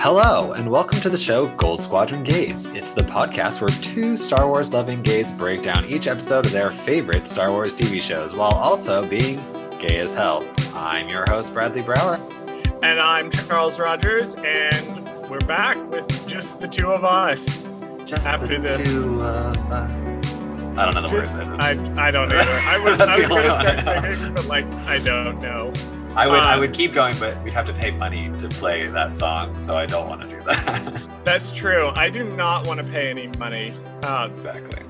Hello, and welcome to the show Gold Squadron Gays. It's the podcast where two Star Wars loving gays break down each episode of their favorite Star Wars TV shows while also being gay as hell. I'm your host, Bradley Brower. And I'm Charles Rogers, and we're back with just the two of us. Just After the the- two of us. I don't know the Just, words. I, I don't either. I was I was gonna one I start singing, but like I don't know. I would I uh, would keep going, but we'd have to pay money to play that song, so I don't want to do that. That's true. I do not want to pay any money. Uh, exactly.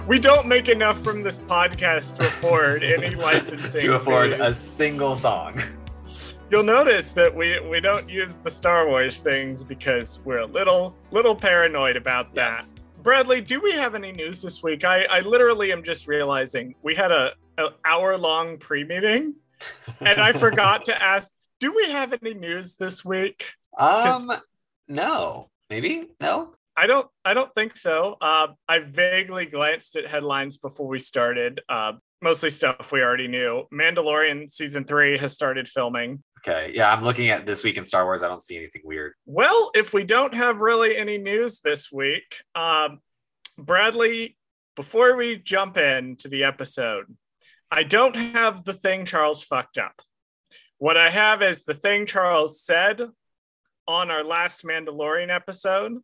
we don't make enough from this podcast to afford any licensing. to afford fees. a single song. You'll notice that we we don't use the Star Wars things because we're a little little paranoid about Yeah. that. Bradley, do we have any news this week? I, I literally am just realizing we had a, a hour long pre meeting, and I forgot to ask. Do we have any news this week? Um, no, maybe no. I don't. I don't think so. Uh, I vaguely glanced at headlines before we started. Uh, mostly stuff we already knew. Mandalorian season three has started filming. Okay, yeah, I'm looking at this week in Star Wars. I don't see anything weird. Well, if we don't have really any news this week, um, Bradley, before we jump into the episode, I don't have the thing Charles fucked up. What I have is the thing Charles said on our last Mandalorian episode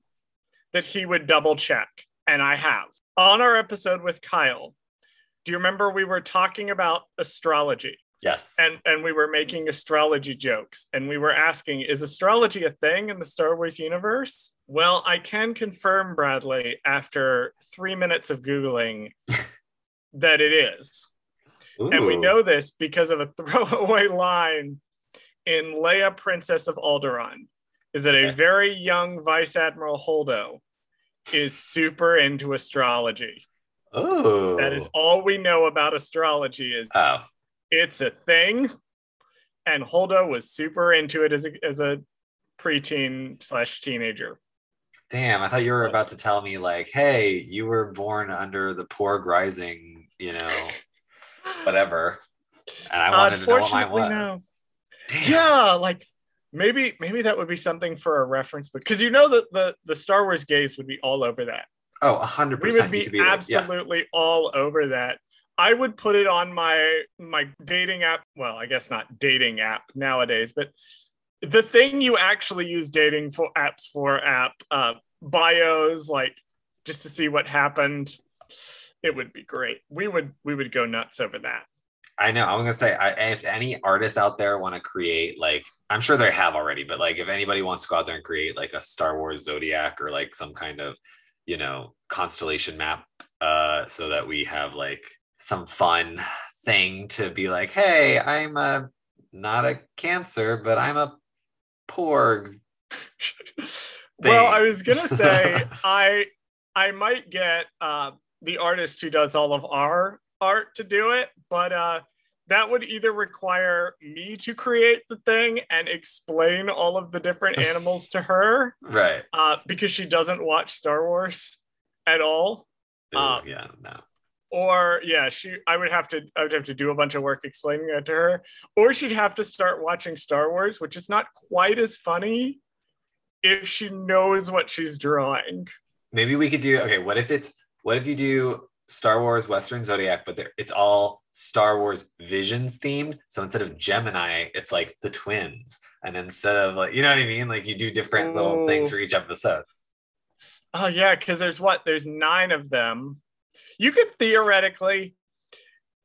that he would double check, and I have. On our episode with Kyle, do you remember we were talking about astrology? Yes. and and we were making astrology jokes and we were asking is astrology a thing in the star wars universe well i can confirm bradley after three minutes of googling that it is and we know this because of a throwaway line in leia princess of alderaan is that a very young vice admiral holdo is super into astrology Oh. that is all we know about astrology is Oh, it's a thing. And Holdo was super into it as a, as a preteen slash teenager. damn! I thought you were about to tell me like, hey, you were born under the Porg Rising, you know, whatever. And I wanted to know what mine was. no. Yeah, like maybe maybe that would be something for a reference book because you know that the the Star Wars gays would be all over that. Oh, a hundred We percent. would You be, be like, yeah. absolutely all over that. I would put it on my my dating app. Well, I guess not dating app nowadays, but the thing you actually use dating for apps for app uh, bios, like just to see what happened. It would be great. We would we would go nuts over that. I know. I was gonna say, I, if any artists out there want to create, like, I'm sure they have already, but like, if anybody wants to go out there and create like a Star Wars zodiac or like some kind of, you know, constellation map, uh, so that we have like some fun thing to be like, hey, I'm a not a Cancer, but I'm a Porg. well, I was gonna say I I might get uh, the artist who does all of our art to do it, but uh, that would either require me to create the thing and explain all of the different animals to her Right. uh, because she doesn't watch Star Wars at all. Ooh, Uh, yeah. No. Or yeah, she I would have to I would have to do a bunch of work explaining that to her. Or she'd have to start watching Star Wars, which is not quite as funny if she knows what she's drawing. Maybe we could do okay. What if it's what if you do Star Wars Western Zodiac, but it's all Star Wars Visions themed. So instead of Gemini, it's like the twins, and instead of like you know what I mean, like you do different little things for each episode. Oh yeah, because there's what? There's nine of them. You could theoretically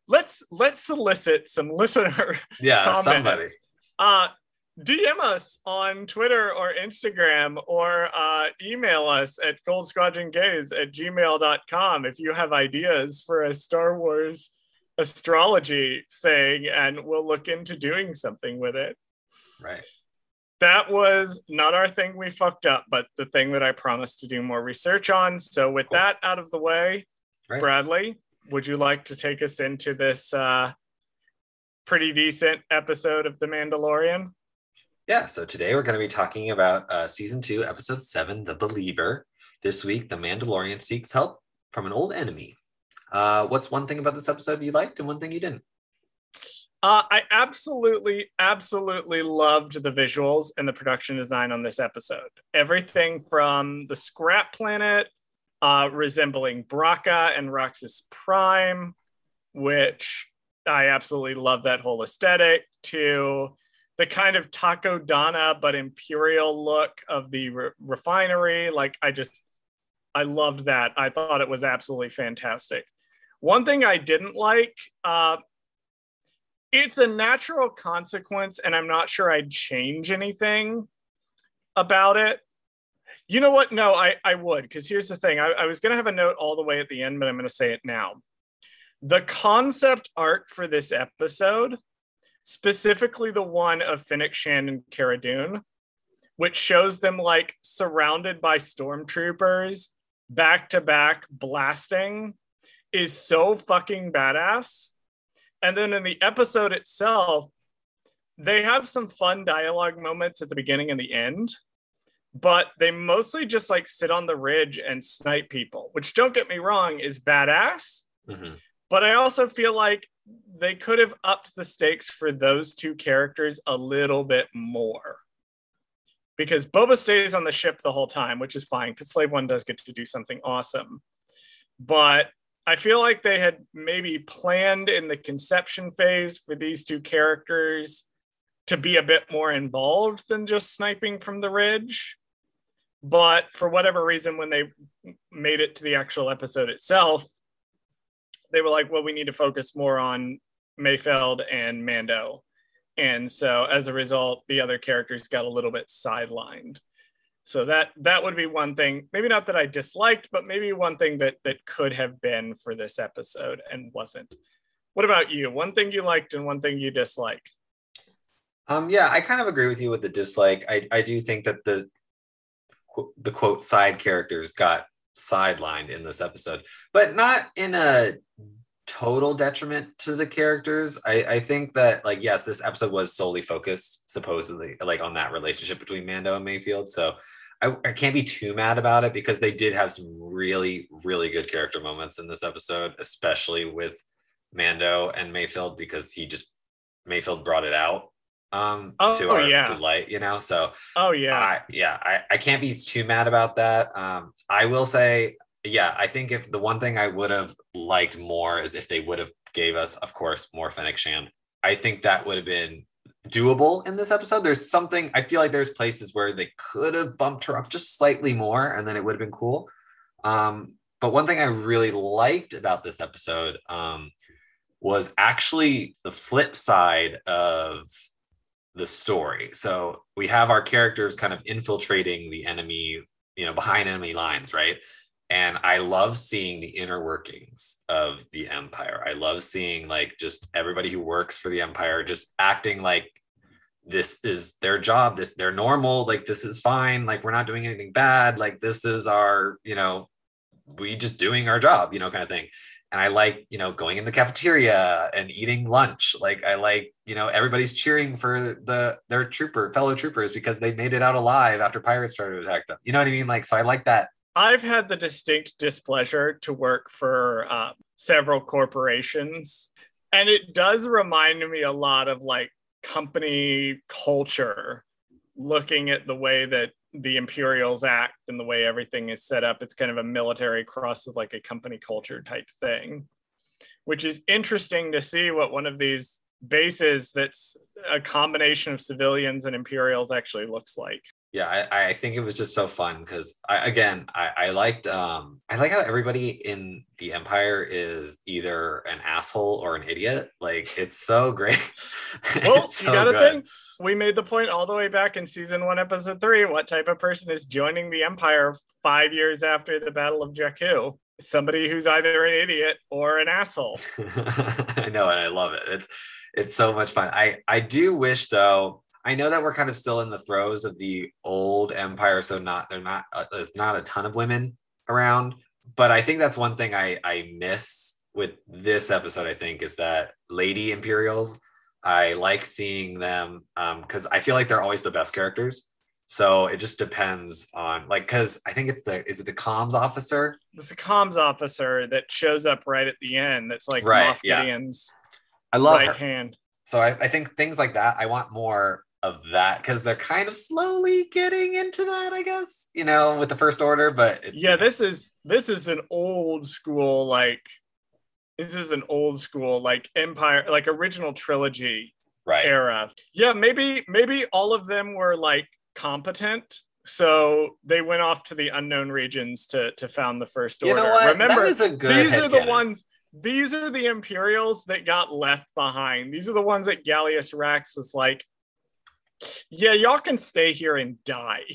let's let's solicit some listener Yeah, comments. somebody. Uh DM us on Twitter or Instagram or uh, email us at goldsquadrongays at gmail.com if you have ideas for a Star Wars astrology thing and we'll look into doing something with it. Right. that was not our thing we fucked up, but the thing that I promised to do more research on. So with Cool. that out of the way, Right. Bradley, would you like to take us into this uh, pretty decent episode of The Mandalorian? Yeah. So today we're going to be talking about uh, season two, episode seven, The Believer. This week, the Mandalorian seeks help from an old enemy. Uh, what's one thing about this episode you liked and one thing you didn't? Uh, I absolutely, absolutely loved the visuals and the production design on this episode. Everything from the scrap planet uh, resembling Bracca and Raxus Prime, which I absolutely love that whole aesthetic, to the kind of Takodana but imperial look of the re- refinery. Like, I just, I loved that. I thought it was absolutely fantastic. One thing I didn't like, uh, it's a natural consequence, and I'm not sure I'd change anything about it. You know what? No, I, I would, because here's the thing. I, I was going to have a note all the way at the end, but I'm going to say it now. The concept art for this episode, specifically the one of Fennec Shand and Cara Dune, which shows them like surrounded by stormtroopers back to back blasting, is so fucking badass and then in the episode itself, they have some fun dialogue moments at the beginning and the end, but they mostly just like sit on the ridge and snipe people, which don't get me wrong is badass. Mm-hmm. But I also feel like they could have upped the stakes for those two characters a little bit more. Because Boba stays on the ship the whole time, which is fine because Slave One does get to do something awesome. But I feel like they had maybe planned in the conception phase for these two characters to be a bit more involved than just sniping from the ridge. But for whatever reason, when they made it to the actual episode itself, they were like, well, we need to focus more on Mayfeld and Mando. And so as a result, the other characters got a little bit sidelined. So that that would be one thing maybe not that i disliked but maybe one thing that that could have been for this episode and wasn't. What about you? One thing you liked and one thing you disliked? Um yeah i kind of agree with you with the dislike. I i do think that the the quote side characters got sidelined in this episode but not in a total detriment to the characters. I i think that like yes this episode was solely focused supposedly like on that relationship between mando and mayfield. So I, I can't be too mad about it because they did have some really, really good character moments in this episode, especially with Mando and Mayfield because he just Mayfield brought it out um oh, to our yeah. to light, you know. So oh yeah. I, yeah, I, I can't be too mad about that. Um I will say, yeah, I think if the one thing I would have liked more is if they would have gave us, of course, more Fennec Shand. I think that would have been doable in this episode. There's something I feel like there's places where they could have bumped her up just slightly more, and then it would have been cool. Um, but one thing I really liked about this episode um, was actually the flip side of the story. So we have our characters kind of infiltrating the enemy, you know, behind enemy lines, right? and I love seeing the inner workings of the empire. I love seeing like just everybody who works for the empire just acting like this is their job, this they're normal, like this is fine, like we're not doing anything bad, like this is our, you know, we just doing our job, you know, kind of thing. And I like, you know, going in the cafeteria and eating lunch. Like I like, you know, everybody's cheering for the their trooper, fellow troopers because they made it out alive after pirates started to attack them. You know what I mean? Like, so I like that I've had the distinct displeasure to work for uh, several corporations, and it does remind me a lot of like company culture, looking at the way that the Imperials act and the way everything is set up. It's kind of a military cross with like a company culture type thing, which is interesting to see what one of these bases that's a combination of civilians and Imperials actually looks like yeah I, I think it was just so fun because I, again I, I liked um i like how everybody in the empire is either an asshole or an idiot like it's so great well so you gotta good. think we made the point all the way back in season one episode three what type of person is joining the empire five years after the battle of jakku somebody who's either an idiot or an asshole i know and i love it it's it's so much fun i i do wish though I know that we're kind of still in the throes of the old empire, so not they're not uh, there's not a ton of women around, but I think that's one thing I I miss with this episode. I think is that lady Imperials. I like seeing them because um, I feel like they're always the best characters. So it just depends on like because I think it's the is it the comms officer? It's a comms officer that shows up right at the end. That's like right, Moff Gideon's yeah. I love right her. hand. so I, I think things like that. I want more of that because they're kind of slowly getting into that, I guess. You know, with the First Order, but it's, yeah, this is this is an old school like this is an old school like Empire like original trilogy right. era. Yeah, maybe maybe all of them were like competent. So they went off to the unknown regions to to found the first order. You know what? Remember, that is a good these are the ones. These are the Imperials that got left behind. These are the ones that Gallius Rax was like, "Yeah, y'all can stay here and die."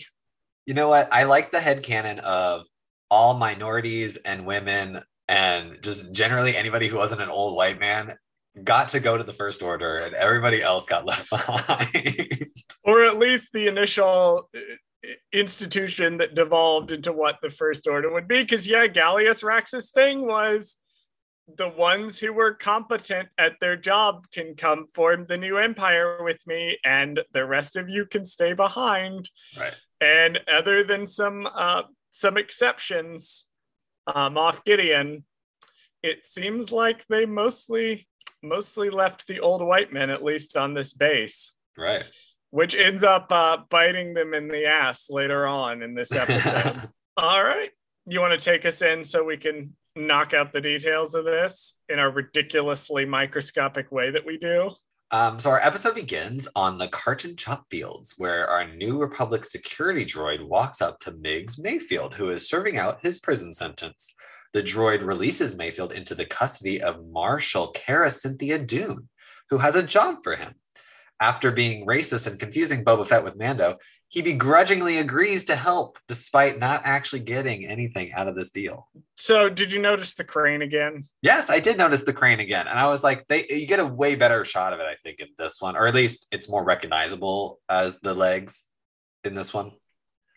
You know what? I like the head headcanon of all minorities and women and just generally anybody who wasn't an old white man got to go to the first order and everybody else got left behind. or at least the initial uh, institution that devolved into what the first order would be. Because yeah, Gallius Rax's thing was the ones who were competent at their job can come form the new empire with me, and the rest of you can stay behind. right. And other than some uh, some exceptions, um, Moff Gideon, it seems like they mostly mostly left the old white men at least on this base Right. which ends up uh, biting them in the ass later on in this episode. All right. You want to take us in so we can knock out the details of this in our ridiculously microscopic way that we do? Um, so our episode begins on the Karthon Chop Fields, where our new Republic security droid walks up to Miggs Mayfield, who is serving out his prison sentence. The droid releases Mayfield into the custody of Marshal Cara Cynthia Dune, who has a job for him. After being racist and confusing Boba Fett with Mando, he begrudgingly agrees to help despite not actually getting anything out of this deal. So, did you notice the crane again? Yes, I did notice the crane again, and I was like, they you get a way better shot of it, I think, in this one, or at least it's more recognizable as the legs in this one.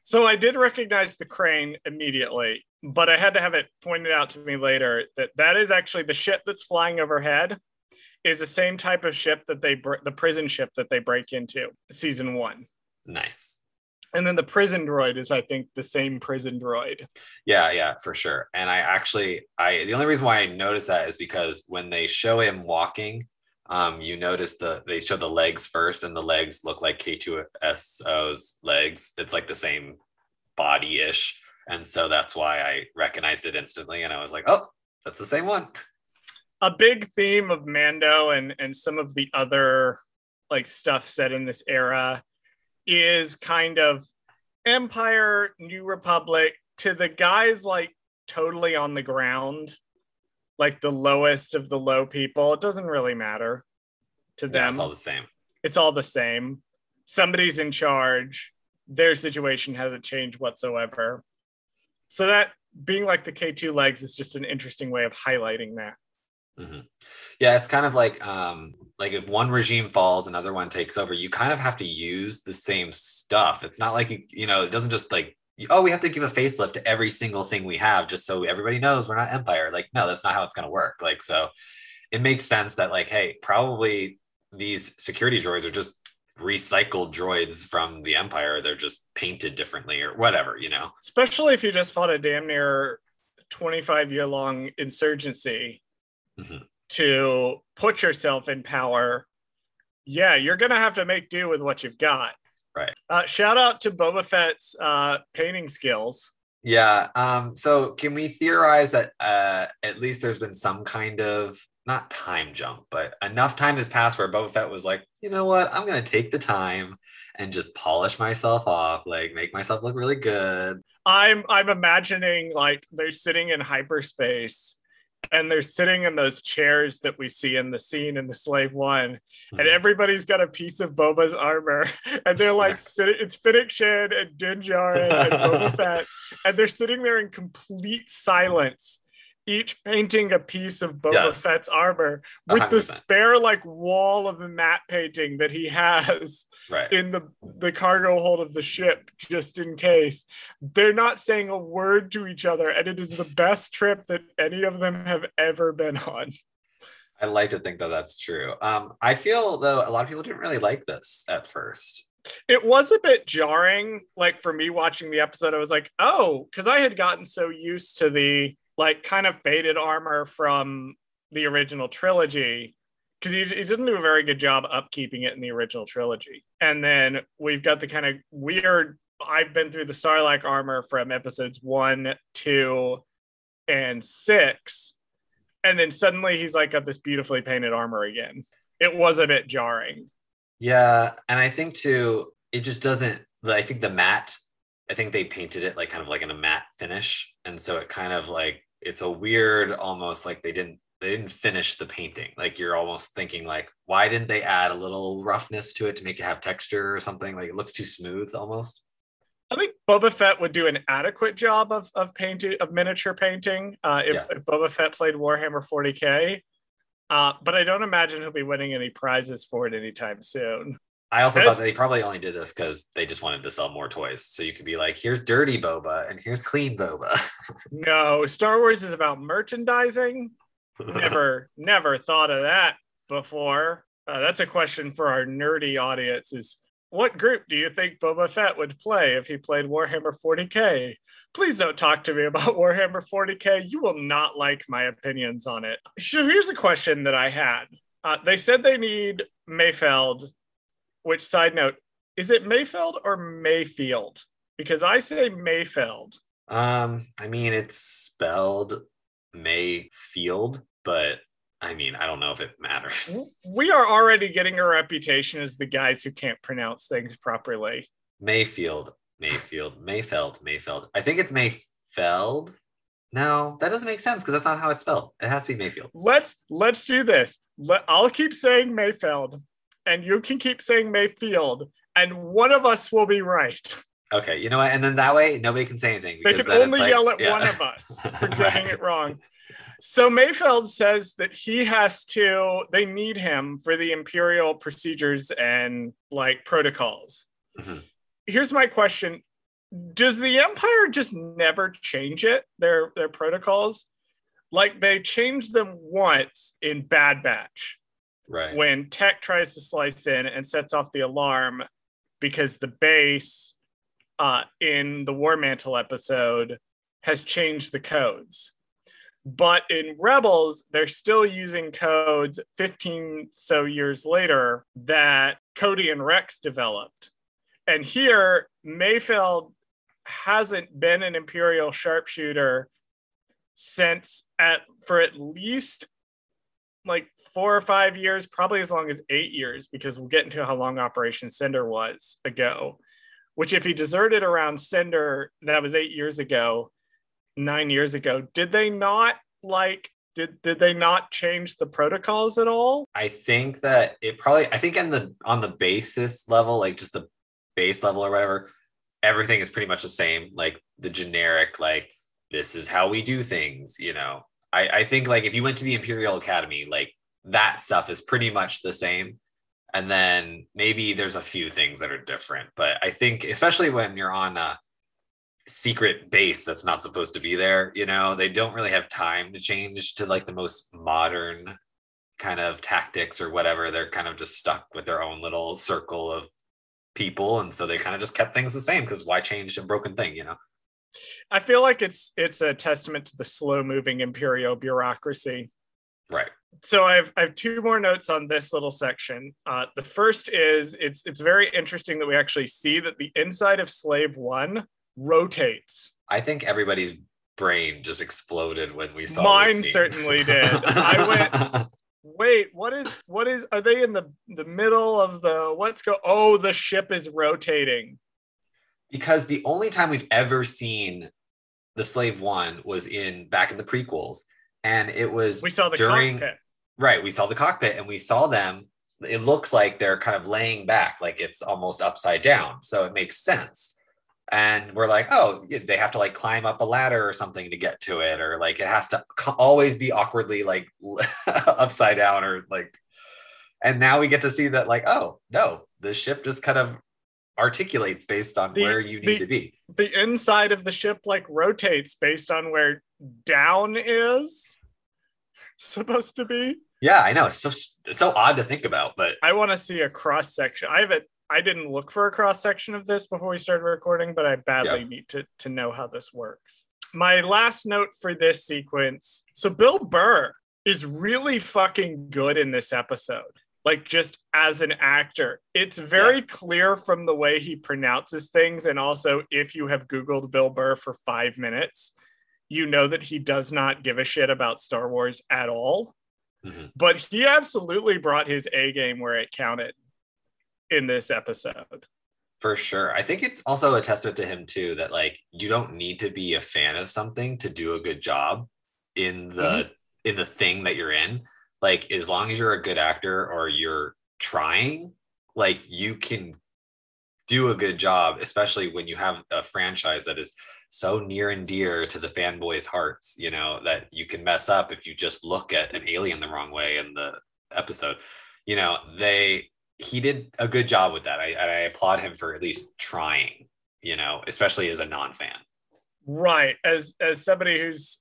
So, I did recognize the crane immediately, but I had to have it pointed out to me later that that is actually the ship that's flying overhead is the same type of ship that they the prison ship that they break into season 1. Nice. And then the prison droid is, I think, the same prison droid. Yeah, yeah, for sure. And I actually, I the only reason why I noticed that is because when they show him walking, um, you notice the they show the legs first, and the legs look like K2SO's legs. It's like the same body ish, and so that's why I recognized it instantly. And I was like, oh, that's the same one. A big theme of Mando and and some of the other like stuff set in this era is kind of Empire, New Republic to the guys like totally on the ground, like the lowest of the low people. It doesn't really matter to Yeah, them. it's all the same. it's all the same. Somebody's in charge. Their situation hasn't changed whatsoever. So that being like the K2 legs is just an interesting way of highlighting that. Mhm. Yeah, it's kind of like um like if one regime falls, another one takes over. You kind of have to use the same stuff. It's not like you, know, it doesn't just like oh, we have to give a facelift to every single thing we have just so everybody knows we're not empire. Like no, that's not how it's going to work. Like so it makes sense that like hey, probably these security droids are just recycled droids from the empire. They're just painted differently or whatever, you know. Especially if you just fought a damn near 25 year long insurgency Mhm. To put yourself in power. Yeah, you're going to have to make do with what you've got. Right. Uh, shout out to Boba Fett's uh, painting skills. Yeah. Um, so can we theorize that uh, at least there's been some kind of not time jump, but enough time has passed where Boba Fett was like, you know what, I'm gonna take the time and just polish myself off, like make myself look really good. I'm I'm imagining like they're sitting in hyperspace and they're sitting in those chairs that we see in the scene in the slave one and Mhm. everybody's got a piece of Boba's armor and they're like sitting it's Fennec Shand and Din Djarin and Boba Fett and they're sitting there in complete silence each painting a piece of Boba Yes. Fett's armor with hundred the spare like wall of a matte painting that he has right. in the the cargo hold of the ship just in case they're not saying a word to each other and it is the best trip that any of them have ever been on I like to think that that's true. Um, I feel though a lot of people didn't really like this at first. it was a bit jarring like for me watching the episode i was like oh because i had gotten so used to the like kind of faded armor from the original trilogy because he, he didn't do a very good job upkeeping it in the original trilogy. And then we've got the kind of weird. I've been through the Sarlacc armor from episodes one, two, and six, and then suddenly he's like got this beautifully painted armor again. It was a bit jarring. Yeah, and I think too, it just doesn't. I think the matte. I think they painted it like kind of like in a matte finish, and so it kind of like it's a weird, almost like they didn't they didn't finish the painting. Like you're almost thinking like, why didn't they add a little roughness to it to make it have texture or something? Like it looks too smooth almost. I think Boba Fett would do an adequate job of of painting of miniature painting uh, if, Yeah. if Boba Fett played Warhammer 40k. Uh, but I don't imagine he'll be winning any prizes for it anytime soon. I also Yes. thought they probably only did this because they just wanted to sell more toys. So you could be like, here's dirty boba and here's clean boba. No, Star Wars is about merchandising. Never, never thought of that before. Uh, that's a question for our nerdy audience. Is what group do you think Boba Fett would play if he played Warhammer 40k? Please don't talk to me about Warhammer 40k. You will not like my opinions on it. So here's a question that I had. Uh, they said they need Mayfeld. Which side note is it Mayfeld or Mayfield? Because I say Mayfeld. um, I mean, it's spelled Mayfield, but I mean, I don't know if it matters. we are already getting a reputation as the guys who can't pronounce things properly. Mayfield, Mayfield, Mayfeld, Mayfeld. I think it's Mayfeld. No, that doesn't make sense because that's not how it's spelled. It has to be Mayfield. Let's let's do this. Let, I'll keep saying Mayfeld, and you can keep saying Mayfield, and one of us will be right. Okay, you know what? And then that way, nobody can say anything. They can only like- yell at yeah. one of us for getting Right. it wrong. So Mayfeld says that he has to. They need him for the imperial procedures and like protocols. Mhm. Here's my question: Does the Empire just never change it? Their their protocols, like they changed them once in Bad Batch Right. when Tech tries to slice in and sets off the alarm because the base uh, in the War Mantle episode has changed the codes. But in Rebels, they're still using codes 15 so years later that Cody and Rex developed. And here, Mayfeld hasn't been an Imperial sharpshooter since at for at least like four or five years, probably as long as eight years, because we'll get into how long Operation Cinder was ago. Which, if he deserted around Cinder, that was eight years ago, nine years ago. Did they not like? Did did they not change the protocols at all? I think that it probably I think on the on the basis level, like just the base level or whatever, everything is pretty much the same. Like the generic, like this is how we do things, you know. I, I think like if you went to the Imperial Academy, like that stuff is pretty much the same. And then maybe there's a few things that are different. But I think especially when you're on a secret base that's not supposed to be there, you know, they don't really have time to change to like the most modern kind of tactics or whatever. They're kind of just stuck with their own little circle of people. And so they kind of just kept things the same because why change a broken thing, you know? I feel like it's it's a testament to the slow moving Imperial bureaucracy. Right. so I have, I have two more notes on this little section. Uh, the first is it's it's very interesting that we actually see that the inside of Slave One rotates. I think everybody's brain just exploded when we saw Mine certainly did. I went- Wait, what is what is? Are they in the the middle of the? Let's go. Oh, the ship is rotating. Because the only time we've ever seen the slave one was in back in the prequels. And it was We saw the during cockpit. right we saw the cockpit and we saw them. It looks like they're kind of laying back like it's almost upside down. So it makes sense. And we're like oh they have to like climb up a ladder or something to get to it or like it has to always be awkwardly like upside down or like and now we get to see that like oh no the ship just kind of articulates based on The- where you need the- to be The inside of the ship like rotates based on where down is supposed to be. yeah i know it's so it's so odd to think about but I want to see a cross section. I haven't. I didn't look for a cross section of this before we started recording, but I badly Yeah. need to to know how this works. My last note for this sequence. So Bill Burr is really fucking good in this episode. Like just as an actor, it's very yeah. clear from the way he pronounces things. And also, if you have Googled Bill Burr for five minutes, you know that he does not give a shit about Star Wars at all. Mm-hmm. But he absolutely brought his A game where it counted in this episode. For sure. I think it's also a testament to him too that like you don't need to be a fan of something to do a good job in the mm-hmm. in the thing that you're in. Like as long as you're a good actor or you're trying, like you can do a good job, especially when you have a franchise that is so near and dear to the fanboys' hearts, you know, that you can mess up if you just look at an alien the wrong way in the episode. You know, they he did a good job with that. I, I applaud him for at least trying, you know, especially as a non-fan. Right. As as somebody who's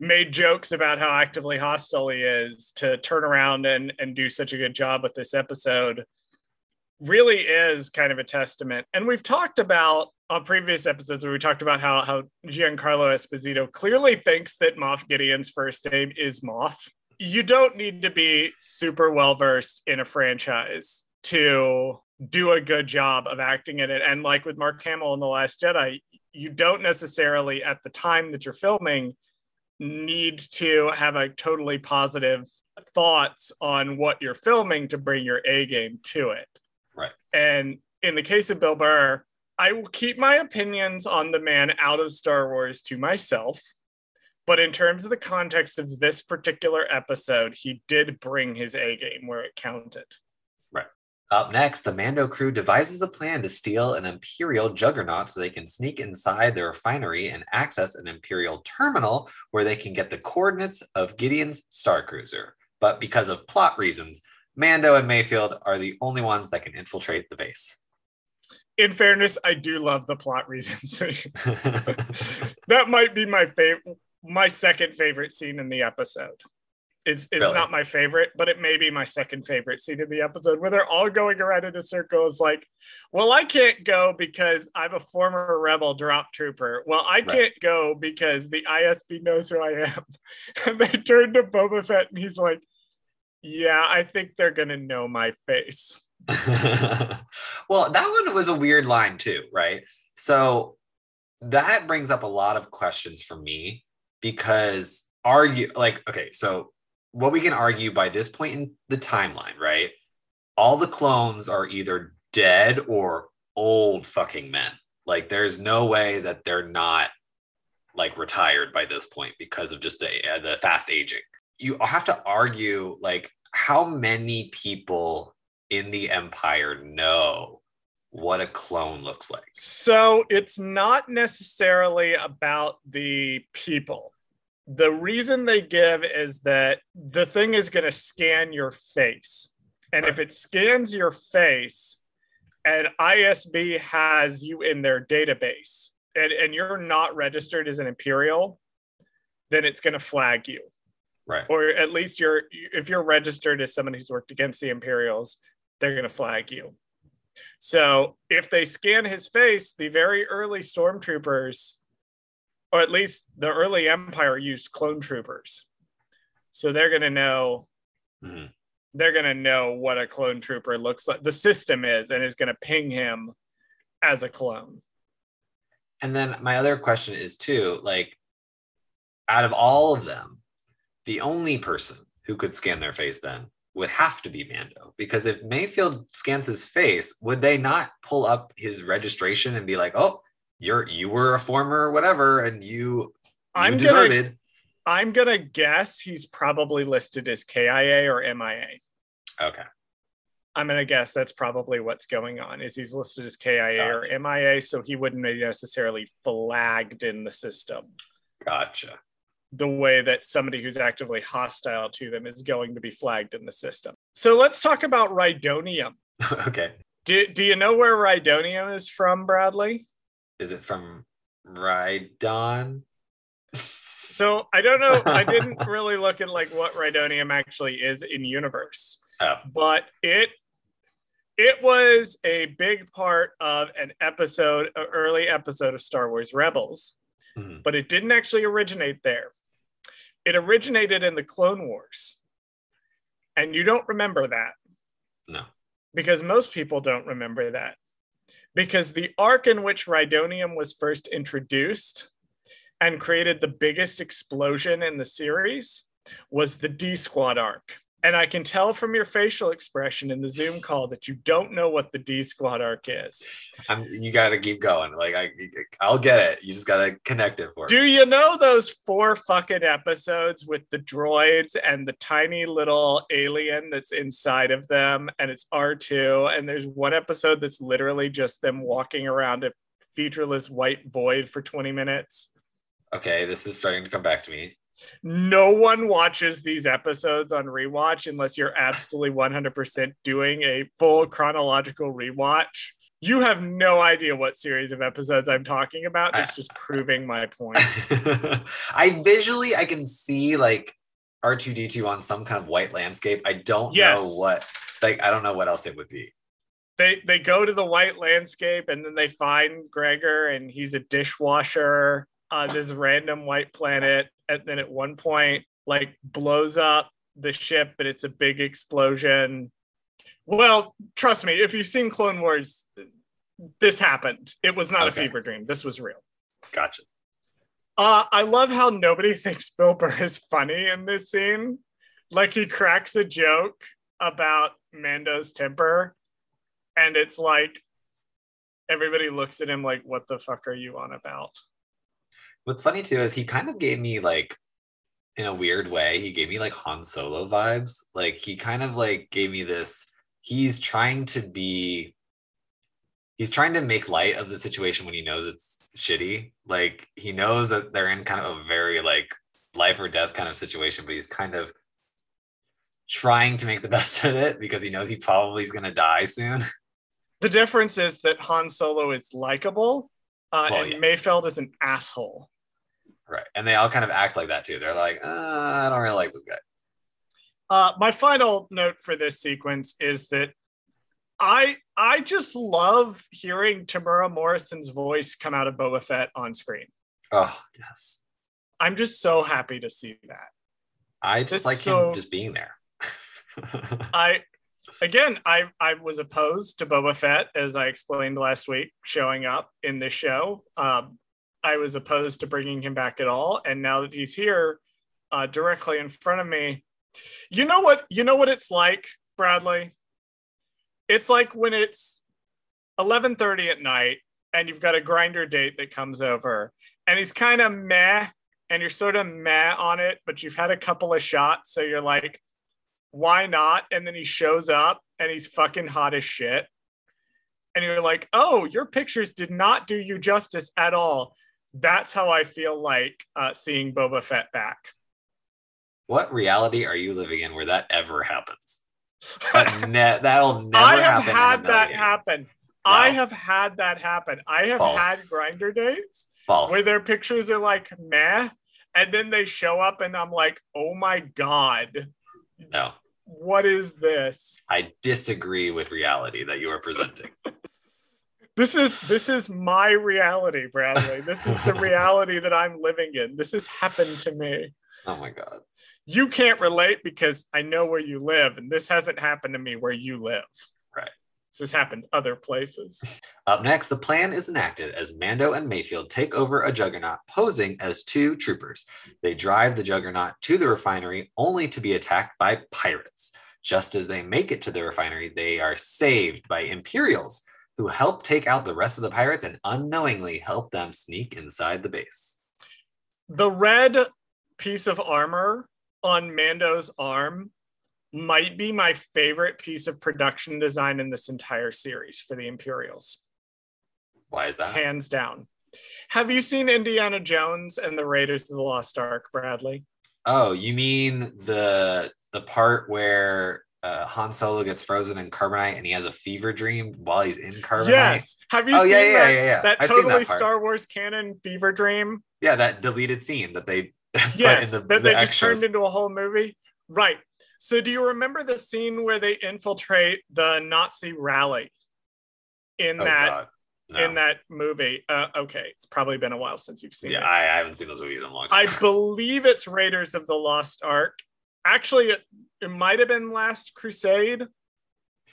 made jokes about how actively hostile he is to turn around and and do such a good job with this episode really is kind of a testament. And we've talked about on previous episodes where we talked about how how Giancarlo Esposito clearly thinks that Moff Gideon's first name is Moff you don't need to be super well versed in a franchise to do a good job of acting in it. And like with Mark Hamill in The Last Jedi, you don't necessarily at the time that you're filming need to have a totally positive thoughts on what you're filming to bring your A game to it. Right. And in the case of Bill Burr, I will keep my opinions on the man out of Star Wars to myself. But in terms of the context of this particular episode, he did bring his A game where it counted. Up next, the Mando crew devises a plan to steal an Imperial juggernaut so they can sneak inside the refinery and access an Imperial terminal where they can get the coordinates of Gideon's Star Cruiser. But because of plot reasons, Mando and Mayfield are the only ones that can infiltrate the base in fairness, I do love the plot reasons. that might be my favorite my second favorite scene in the episode. It's, it's really? not my favorite, but it may be my second favorite scene in the episode where they're all going around in a circle. Is like, well, I can't go because I'm a former rebel drop trooper. Well, I can't go because the ISB knows who I am. And they turn to Boba Fett and he's like, yeah, I think they're going to know my face. well, that one was a weird line too, right? So that brings up a lot of questions for me because argue like okay so what we can argue by this point in the timeline right? All the clones are either dead or old fucking men. Like there's no way that they're not like retired by this point because of just the uh, the fast aging. You have to argue like how many people in the empire know what a clone looks like? So it's not necessarily about the people the reason they give is that the thing is going to scan your face. And if it scans your face and ISB has you in their database and, and you're not registered as an Imperial, then it's going to flag you. Right. Or at least you're if you're registered as someone who's worked against the Imperials, they're going to flag you. So if they scan his face, the very early stormtroopers or at least the early empire used clone troopers so they're going to know mm-hmm. they're going to know what a clone trooper looks like the system is and is going to ping him as a clone and then my other question is too like out of all of them the only person who could scan their face then would have to be Mando because if Mayfield scans his face, would they not pull up his registration and be like, "Oh, you're you were a former whatever and you, I'm deserted. Gonna, I'm gonna guess he's probably listed as KIA or MIA. Okay. I'm gonna guess that's probably what's going on. Is he's listed as KIA or MIA, so he wouldn't be necessarily flagged in the system. Gotcha. The way that somebody who's actively hostile to them is going to be flagged in the system. So let's talk about Rhydonium. okay. Do, do you know where Rhydonium is from, Bradley? Is it from Rhydon? so I don't know. I didn't really look at like what Rhydonium actually is in universe. Oh. But it it was a big part of an episode, an early episode of Star Wars Rebels, mm-hmm. but it didn't actually originate there. It originated in the Clone Wars. And you don't remember that. No. Because most people don't remember that. Because the arc in which Rhydonium was first introduced and created the biggest explosion in the series was the D Squad arc. And I can tell from your facial expression in the Zoom call that you don't know what the D Squad arc is. I'm, you got to keep going. Like I, I'll get it. You just got to connect it for Do me. you know those four fucking episodes with the droids and the tiny little alien that's inside of them? And it's R2. And there's one episode that's literally just them walking around a featureless white void for 20 minutes. Okay, this is starting to come back to me. No one watches these episodes on rewatch unless you're absolutely 100% doing a full chronological rewatch. You have no idea what series of episodes I'm talking about. It's just proving my point. I visually I can see like R2D2 on some kind of white landscape. I don't Yes. know what like I don't know what else it would be. they they go to the white landscape and then they find Gregor and he's a dishwasher on this random white planet and then at one point like blows up the ship but it's a big explosion. Well, trust me, if you've seen Clone Wars, this happened. It was not Okay. a fever dream. This was real. Gotcha. Uh, I love how nobody thinks Bill Burr is funny in this scene. Like he cracks a joke about Mando's temper, and it's like everybody looks at him like, "What the fuck are you on about?" What's funny too is he kind of gave me like in a weird way, he gave me like Han Solo vibes. Like he kind of like gave me this he's trying to be he's trying to make light of the situation when he knows it's shitty. Like he knows that they're in kind of a very like life or death kind of situation, but he's kind of trying to make the best of it because he knows he probably is going to die soon. The difference is that Han Solo is likable, uh, Well, and yeah. Mayfeld is an asshole. Right. And they all kind of act like that too. They're like, uh, I don't really like this guy. Uh, my final note for this sequence is that I I just love hearing Temuera Morrison's voice come out of Boba Fett on screen. Oh, yes. I'm just so happy to see that. I just This like so- him just being there. I again I I was opposed to Boba Fett as I explained last week showing up in this show. Um, I was opposed to bringing him back at all, and now that he's here uh, directly in front of me, you know what you know what it's like, Bradley. It's like when it's 11:30 at night and you've got a Grindr date that comes over and he's kind of meh and you're sort of meh on it, but you've had a couple of shots, so you're like, why not? And then he shows up and he's fucking hot as shit. And you're like, oh, your pictures did not do you justice at all. That's how I feel like uh, seeing Boba Fett back. what reality are you living in where that ever happens? That ne- that'll never I have happen. had that years. happen. I have had that happen. I have False. had Grindr dates False. where their pictures are like meh, and then they show up and I'm like, oh my God, no, what is this? I disagree with reality that you are presenting. This is this is my reality, Bradley. This is the reality that I'm living in. This has happened to me. oh my god. You can't relate because I know where you live, and this hasn't happened to me where you live. Right. This has happened other places. Up next, the plan is enacted as Mando and Mayfield take over a juggernaut posing as two troopers. They drive the juggernaut to the refinery only to be attacked by pirates. Just as they make it to the refinery, they are saved by Imperials who help take out the rest of the pirates and unknowingly help them sneak inside the base. The red piece of armor on Mando's arm might be my favorite piece of production design in this entire series for the Imperials. Why is that? hands down. Have you seen Indiana Jones and the Raiders of the Lost Ark, Bradley? Oh, you mean the the part where uh, Han Solo gets frozen in carbonite and he has a fever dream while he's in carbonite? Yes. Have you Oh seen yeah, yeah, that, yeah, yeah. that I've totally that. Star Wars canon fever dream? Yeah, that deleted scene that they put Yes, in the, that the they just turned into a whole movie. Right. So do you remember the scene where they infiltrate the Nazi rally in Oh, that No. in that movie. Uh, okay, it's probably been a while since you've seen yeah, it. I, I haven't seen those movies in a long time. I believe it's Raiders of the Lost Ark. Actually, it, it might have been Last Crusade.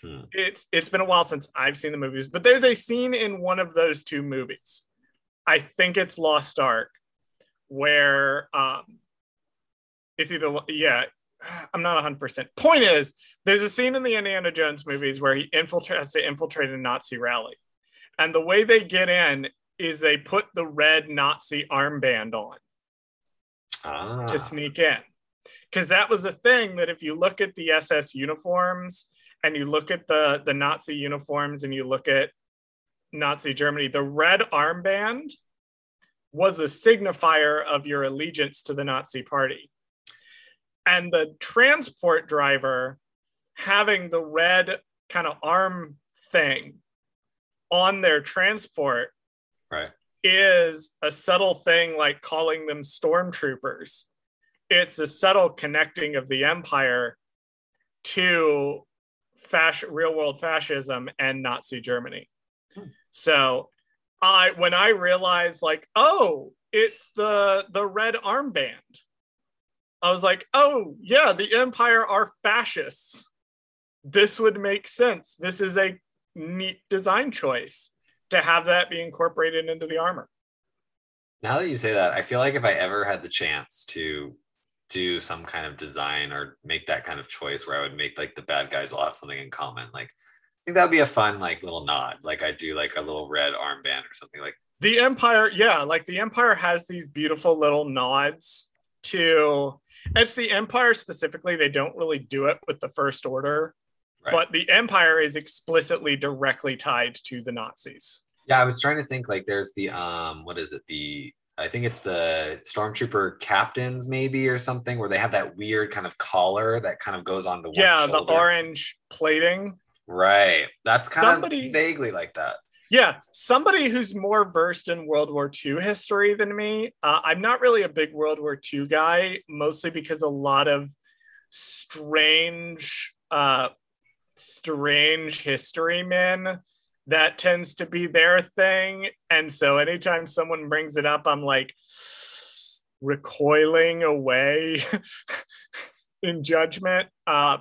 Hmm. It's it's been a while since I've seen the movies, but there's a scene in one of those two movies. I think it's Lost Ark, where um, it's either yeah, I'm not 100. percent Point is, there's a scene in the Indiana Jones movies where he infiltrates has to infiltrate a Nazi rally, and the way they get in is they put the red Nazi armband on Ah, to sneak in. Because that was the thing that if you look at the SS uniforms and you look at the, the Nazi uniforms and you look at Nazi Germany, the red armband was a signifier of your allegiance to the Nazi party. And the transport driver having the red kind of arm thing on their transport right. is a subtle thing like calling them stormtroopers. It's a subtle connecting of the empire to fasc- real world fascism and Nazi Germany. Hmm. So I when I realized like, oh, it's the the red armband. I was like, oh yeah, the empire are fascists. This would make sense. This is a neat design choice to have that be incorporated into the armor. Now that you say that, I feel like if I ever had the chance to do some kind of design or make that kind of choice where I would make like the bad guys all have something in common, like I think that'd be a fun like little nod. Like I do like a little red armband or something like the empire yeah like the empire has these beautiful little nods to it's the empire specifically they don't really do it with the first order Right. but the empire is explicitly directly tied to the nazis Yeah, I was trying to think like there's the um what is it? The I think it's the stormtrooper captains maybe or something where they have that weird kind of collar that kind of goes onto one yeah the orange plating Right. That's kind Somebody- of vaguely like that. yeah somebody who's more versed in world war ii history than me uh, i'm not really a big world war ii guy mostly because a lot of strange uh strange history men that tends to be their thing. And so anytime someone brings it up i'm like recoiling away in judgment. Uh,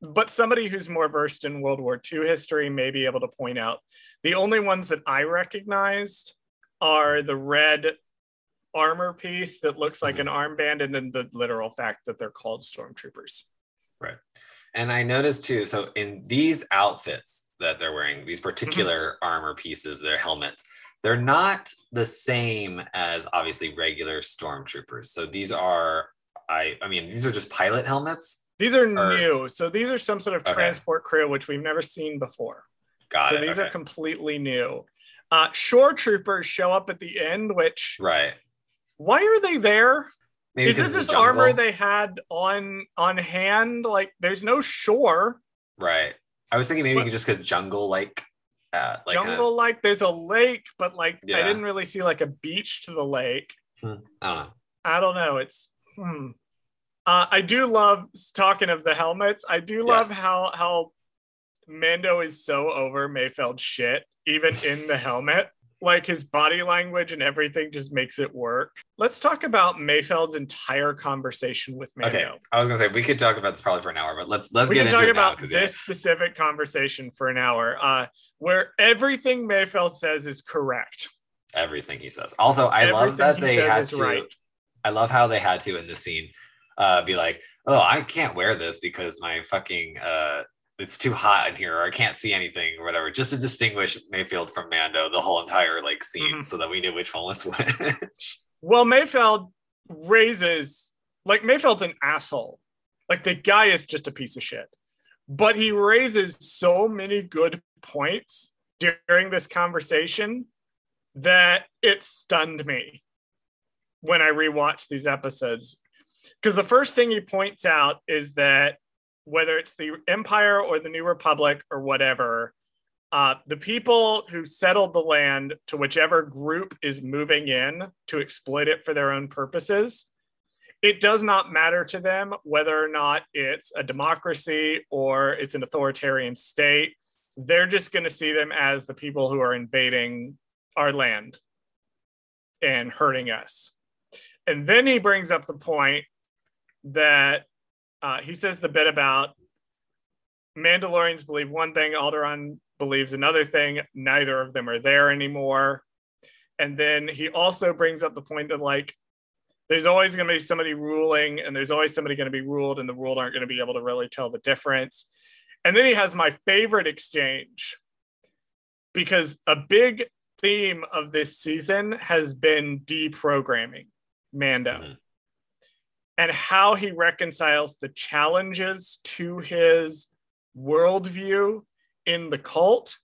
but somebody who's more versed in world war ii history may be able to point out the only ones that i recognized are the red armor piece that looks like an armband and then the literal fact that they're called stormtroopers. Right. And I noticed too, so in these outfits that they're wearing, these particular Mm-hmm. armor pieces, their helmets, they're not the same as obviously regular stormtroopers. So these are I I mean, these are just pilot helmets. These are Or- new. So these are some sort of Okay. transport crew, which we've never seen before. Got it. so it. these okay. are completely new. Uh, shore troopers show up at the end, which right. why are they there? Maybe Is this this armor they had on on hand? Like there's no shore. Right. I was thinking maybe What- just because jungle like uh like jungle like there's a lake, but like I didn't really see like a beach to the lake. hmm, I don't know. I don't know. It's hmm. uh, I do love talking of the helmets. I do love Yes. how how Mando is so over Mayfeld shit, even in the helmet. Like his body language and everything just makes it work. Let's talk about Mayfeld's entire conversation with Mando. Okay. I was gonna say we could talk about this probably for an hour, but let's let's we get can into talk it now, about 'cause, this yeah, specific conversation for an hour, uh, where everything Mayfeld says is correct. everything he says. Also, I love that they had to right. I love how they had to in this scene uh be like, oh, I can't wear this because my fucking uh it's too hot in here or I can't see anything or whatever, just to distinguish Mayfeld from Mando the whole entire like scene Mhm. so that we knew which one was which. Well, Mayfeld raises like Mayfeld's an asshole. Like the guy is just a piece of shit. But he raises so many good points during this conversation that it stunned me when I rewatched these episodes. Because the first thing he points out is that whether it's the Empire or the New Republic or whatever, uh, the people who settled the land to whichever group is moving in to exploit it for their own purposes, it does not matter to them whether or not it's a democracy or it's an authoritarian state. they're just going to see them as the people who are invading our land and hurting us. And then he brings up the point that uh, he says the bit about Mandalorians believe one thing, Alderaan believes another thing. Neither of them are there anymore. And then he also brings up the point that, like, there's always going to be somebody ruling, and there's always somebody going to be ruled, and the ruled aren't going to be able to really tell the difference. And then he has my favorite exchange because a big theme of this season has been deprogramming Mando mm-hmm. And how he reconciles the challenges to his worldview in the cult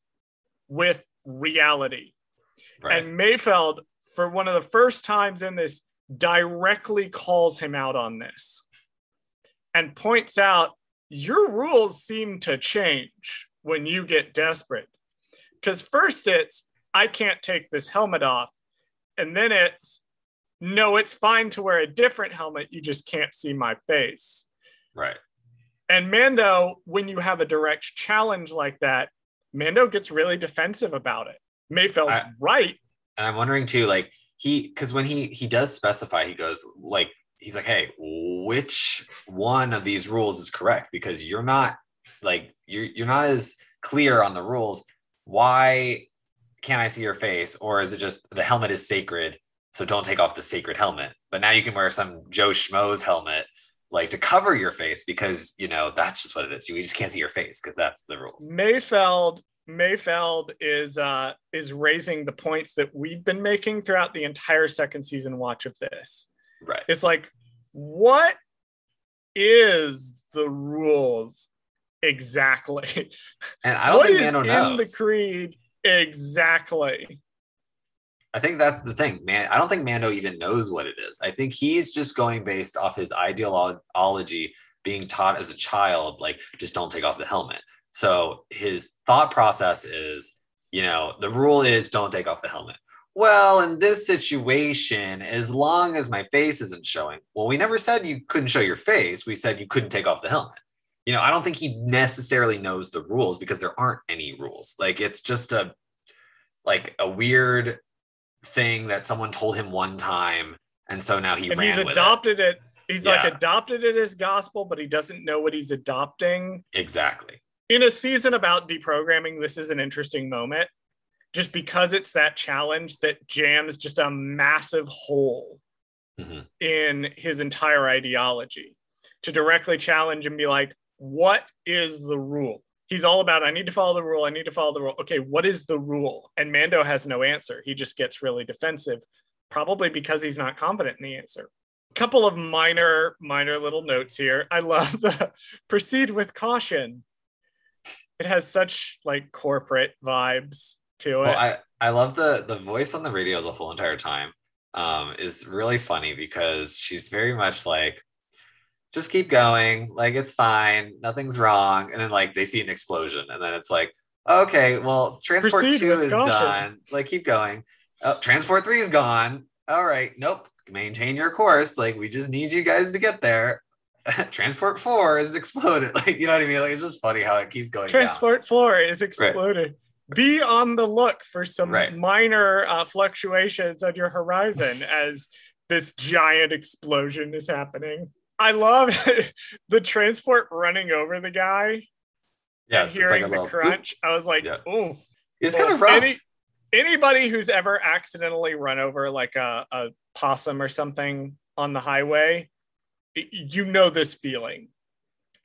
with reality. Right. And Mayfeld, for one of the first times in this, directly calls him out on this and points out your rules seem to change when you get desperate. Because first it's, I can't take this helmet off. And then it's, no, it's fine to wear a different helmet. You just can't see my face. Right. And Mando, when you have a direct challenge like that, Mando gets really defensive about it. Mayfeld's I, right. And I'm wondering too, like he, because when he he does specify, he goes like he's like, hey, which one of these rules is correct? Because you're not like you're you're not as clear on the rules. Why can't I see your face? Or is it just the helmet is sacred? So don't take off the sacred helmet. But now you can wear some Joe Schmo's helmet like to cover your face because you know that's just what it is. You just can't see your face because that's the rules. Mayfeld Mayfeld is uh is raising the points that we've been making throughout the entire second season watch of this. Right. It's like what is the rules exactly? And I don't what think Mando knows. in the creed exactly. I think that's the thing, man. I don't think Mando even knows what it is. I think he's just going based off his ideology being taught as a child, like just don't take off the helmet. So his thought process is, you know, the rule is don't take off the helmet. Well, in this situation, as long as my face isn't showing, well, we never said you couldn't show your face. We said you couldn't take off the helmet. You know, I don't think he necessarily knows the rules because there aren't any rules. Like it's just a like a weird thing that someone told him one time, and so now he and he's adopted it. it. He's yeah. like adopted it as gospel, but he doesn't know what he's adopting. Exactly. In a season about deprogramming, this is an interesting moment, just because it's that challenge that jams just a massive hole mm-hmm. in his entire ideology to directly challenge and be like, "What is the rule?" He's all about I need to follow the rule. I need to follow the rule. Okay, what is the rule? And Mando has no answer. He just gets really defensive, probably because he's not confident in the answer. A couple of minor, minor little notes here. I love the proceed with caution. It has such like corporate vibes to it. Well, I, I love the the voice on the radio the whole entire time. Um, is really funny because she's very much like just keep going. Like it's fine. Nothing's wrong. And then like they see an explosion. And then it's like, okay, well, transport Proceed two is caution. done. Like keep going. Oh, transport three is gone. All right. Nope. Maintain your course. Like we just need you guys to get there. transport four is exploded. Like, you know what I mean? Like it's just funny how it keeps going. Transport down. four is exploded. Right. Be on the look for some right. minor uh, fluctuations on your horizon as this giant explosion is happening. I love the transport running over the guy. Yes, and hearing like the crunch. I was like, yeah. "Oof!" It's well, kind of rough. Any, anybody who's ever accidentally run over like a, a possum or something on the highway, you know this feeling.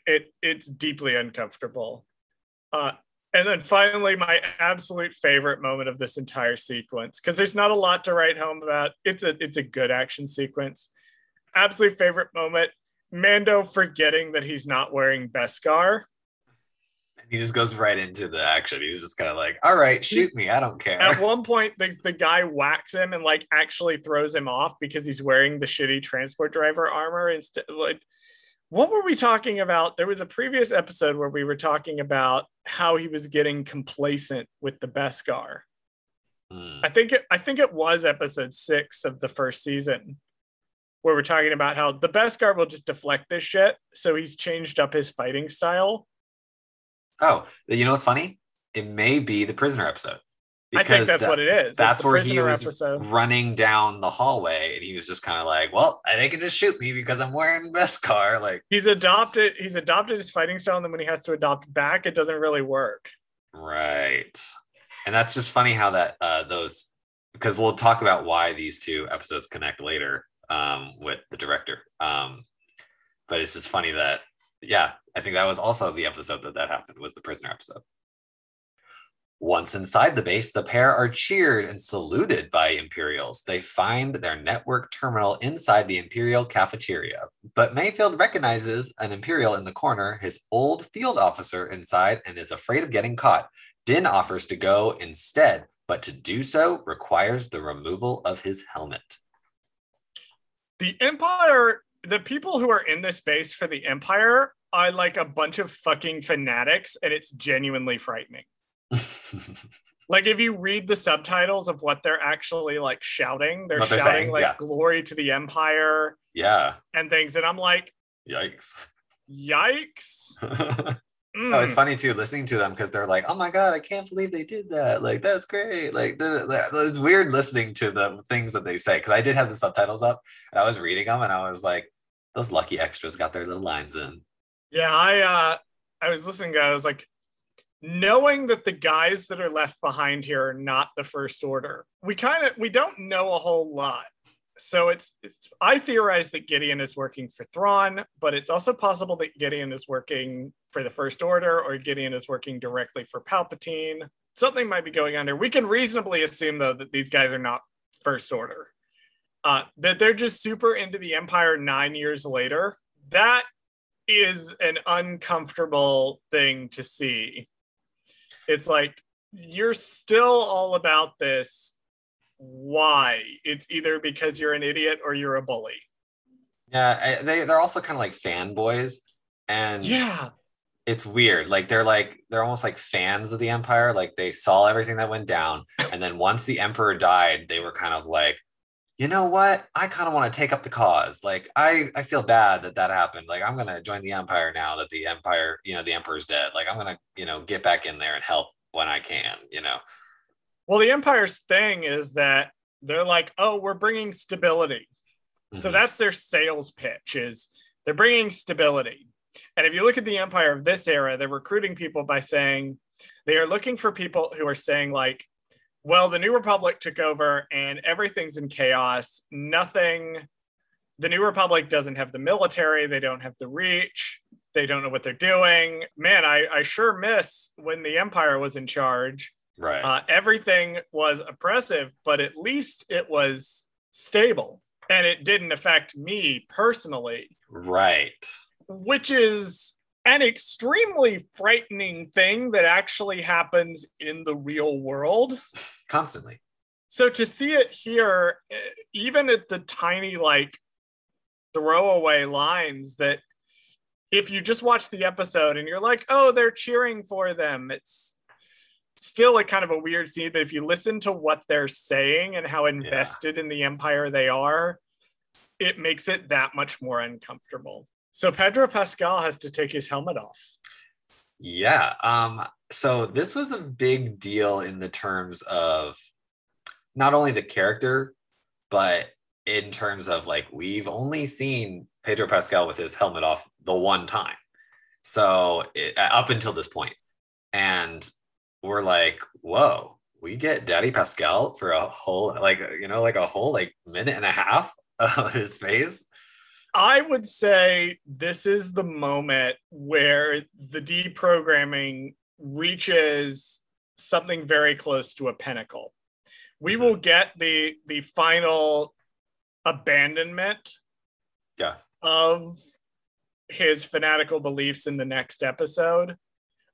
It it's deeply uncomfortable. Uh, and then finally, my absolute favorite moment of this entire sequence, because there's not a lot to write home about. It's a it's a good action sequence. Absolute favorite moment Mando forgetting that he's not wearing Beskar. He just goes right into the action. He's just kind of like, all right, shoot me. I don't care. At one point, the, the guy whacks him and like actually throws him off because he's wearing the shitty transport driver armor instead. Like, what were we talking about? There was a previous episode where we were talking about how he was getting complacent with the Beskar. Hmm. I think it, I think it was episode six of the first season where we're talking about how the Beskar will just deflect this shit. So he's changed up his fighting style. Oh, you know what's funny it may be the prisoner episode. I think that's that- what it is. That's the where he prisoner was episode. running down the hallway, and he was just kind of like, "Well, they can just shoot me because I'm wearing Beskar." Like, He's adopted. He's adopted his fighting style, and then when he has to adopt back, it doesn't really work. right, and that's just funny how that uh, those because we'll talk about why these two episodes connect later um, with the director. Um, but it's just funny that yeah, I think that was also the episode that that happened was the prisoner episode. Once inside the base, the pair are cheered and saluted by Imperials. They find their network terminal inside the Imperial cafeteria, but Mayfeld recognizes an Imperial in the corner, his old field officer inside, and is afraid of getting caught. Din offers to go instead, but to do so requires the removal of his helmet. The Empire, the people who are in this base for the Empire are like a bunch of fucking fanatics, and it's genuinely frightening. Like if you read the subtitles of what they're actually like shouting, they're What they're shouting saying, like yeah. "Glory to the Empire" yeah, and things, and I'm like, yikes. "Yikes!" Oh, it's Mm. funny too listening to them because they're like, "Oh my god, I can't believe they did that! Like, that's great!" Like, it's weird listening to the things that they say because I did have the subtitles up and I was reading them and I was like, "Those lucky extras got their little lines in." Yeah, I uh I was listening to it, I was like knowing that the guys that are left behind here are not the first order. We kind of we don't know a whole lot. So it's, it's I theorize that Gideon is working for Thrawn, but it's also possible that Gideon is working for the first order or Gideon is working directly for Palpatine. Something might be going on there. We can reasonably assume though that these guys are not first order. Uh, that they're just super into the Empire nine years later. That is an uncomfortable thing to see. It's like you're still all about this. Why? It's either because you're an idiot or you're a bully. Yeah, I, they they're also kind of like fanboys, and Yeah. it's weird. Like they're like they're almost like fans of the Empire. Like they saw everything that went down, and then once the Emperor died, they were kind of like, you know what? I kind of want to take up the cause. Like I I feel bad that that happened. Like I'm gonna join the Empire now that the Empire, you know, the Emperor's dead. Like I'm gonna you know get back in there and help when I can. You know. Well, the Empire's thing is that they're like, oh, we're bringing stability. So Mhm. that's their sales pitch is they're bringing stability. And if you look at the empire of this era, they're recruiting people by saying they are looking for people who are saying like, well, the New Republic took over and everything's in chaos. Nothing the New Republic doesn't have the military, they don't have the reach, they don't know what they're doing. Man, I, I sure miss when the Empire was in charge. Right. Uh, everything was oppressive, but at least it was stable and it didn't affect me personally, right. which is an extremely frightening thing that actually happens in the real world. Constantly. So to see it here, eh, even at the tiny, like, throwaway lines that if you just watch the episode and you're like, oh, they're cheering for them, it's still a kind of a weird scene. But if you listen to what they're saying and how invested in the empire they are, it makes it that much more uncomfortable. So Pedro Pascal has to take his helmet off. Yeah. Um, so this was a big deal in the terms of not only the character, but in terms of like we've only seen Pedro Pascal with his helmet off the one time. So it, up until this. And we're like, whoa, we get Daddy Pascal for a whole like you know, like a whole like minute and a half of his face. I would say this is the moment where the deprogramming reaches something very close to a pinnacle. We mm-hmm. will get the the final abandonment Yeah. of his fanatical beliefs in the next episode.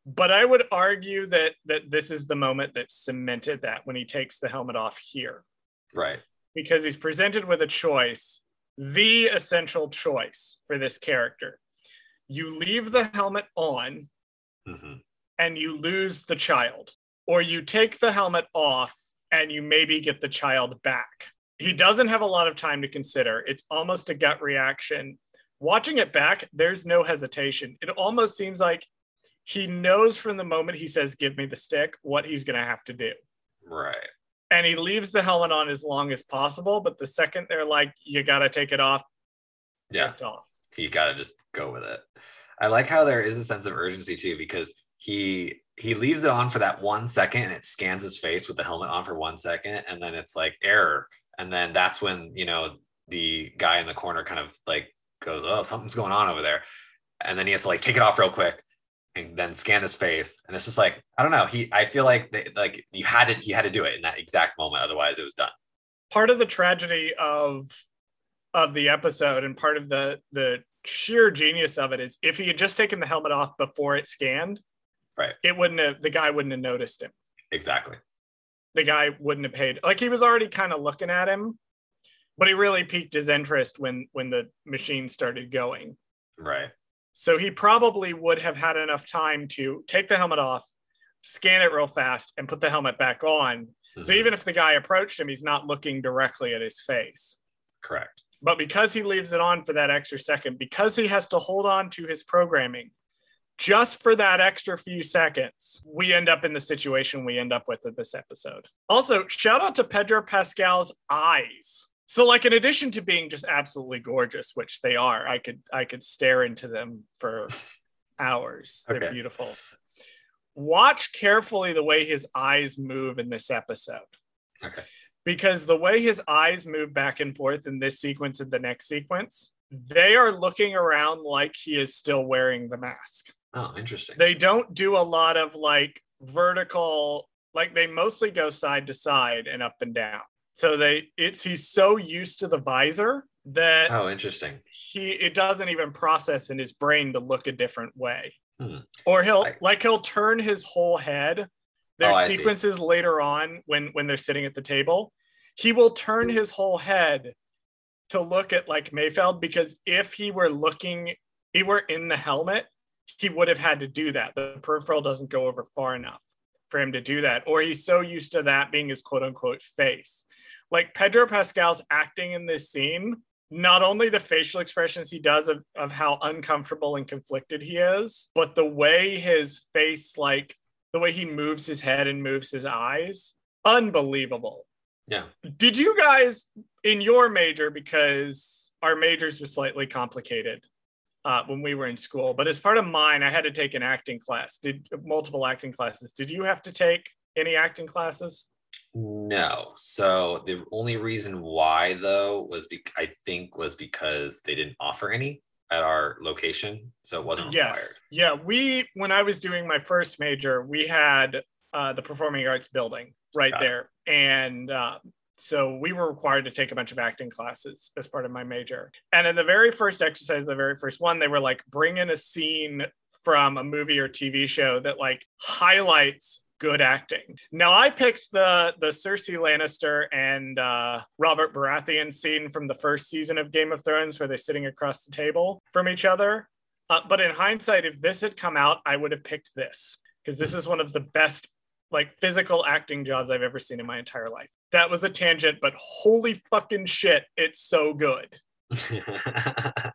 But I would argue that that this is the moment that cemented that when he takes the helmet off here Right. because he's presented with a choice, the essential choice for this character. You leave the helmet on Mhm. and you lose the child, or you take the helmet off and you maybe get the child back. He doesn't have a lot of time to consider. It's almost a gut reaction. Watching it back, there's no hesitation. It almost seems like he knows from the moment he says, Give me the stick, what he's going to have to do. Right. And he leaves the helmet on as long as possible. But the second they're like, You got to take it off, Yeah. it's off. You got to just go with it. I like how there is a sense of urgency too, because he he leaves it on for that one second and it scans his face with the helmet on for one second and then it's like error and then that's when you know the guy in the corner kind of like goes oh something's going on over there and then he has to like take it off real quick then scan his face. And it's just like i don't know. He i feel like they, like you had to he had to do it in that exact moment. Otherwise it was done. Part of the tragedy of of the episode and part of the the sheer genius of it is if he had just taken the helmet off before it scanned, Right. It wouldn't have the guy wouldn't have noticed him. exactly. The guy wouldn't have paid like he was already kind of looking at him but he really piqued his interest when when the machine started going. Right so he probably would have had enough time to take the helmet off scan it real fast and put the helmet back on so Mhm. even if the guy approached him he's not looking directly at his face correct but because he leaves it on for that extra second because he has to hold on to his programming just for that extra few seconds, we end up in the situation we end up with in this episode. Also, shout out to Pedro Pascal's eyes. So, like, in addition to being just absolutely gorgeous, which they are, I could I could stare into them for hours. They're beautiful. Watch carefully the way his eyes move in this episode okay because the way his eyes move back and forth in this sequence and the next sequence, they are looking around like he is still wearing the mask. oh interesting They don't do a lot of like vertical, like they mostly go side to side and up and down. So they it's he's so used to the visor that oh interesting he it doesn't even process in his brain to look a different way. Hmm. Or he'll I- like he'll turn his whole head. There's Oh, sequences later on when when they're sitting at the table. He will turn his whole head to look at like Mayfeld because if he were looking, he were in the helmet, he would have had to do that. The peripheral doesn't go over far enough for him to do that, or he's so used to that being his quote unquote face. Like Pedro Pascal's acting in this scene, not only the facial expressions he does of, of how uncomfortable and conflicted he is, but the way his face, like the way he moves his head and moves his eyes, unbelievable. yeah Did you guys in your major, because our majors were slightly complicated uh, when we were in school, but as part of mine, I had to take an acting class, did multiple acting classes. Did you have to take any acting classes? No. So the only reason why though was be- I think was because they didn't offer any at our location, so it wasn't required. Yes. Yeah. We, when I was doing my first major, we had uh, the performing arts building right Got it. there. And uh, so we were required to take a bunch of acting classes as part of my major. And in the very first exercise, the very first one, they were like, bring in a scene from a movie or TV show that like highlights good acting. Now I picked the the Cersei Lannister and uh, Robert Baratheon scene from the first season of Game of Thrones where they're sitting across the table from each other. Uh, but in hindsight, if this had come out, I would have picked this because this is one of the best like physical acting jobs I've ever seen in my entire life. That was a tangent, but holy fucking shit, it's so good.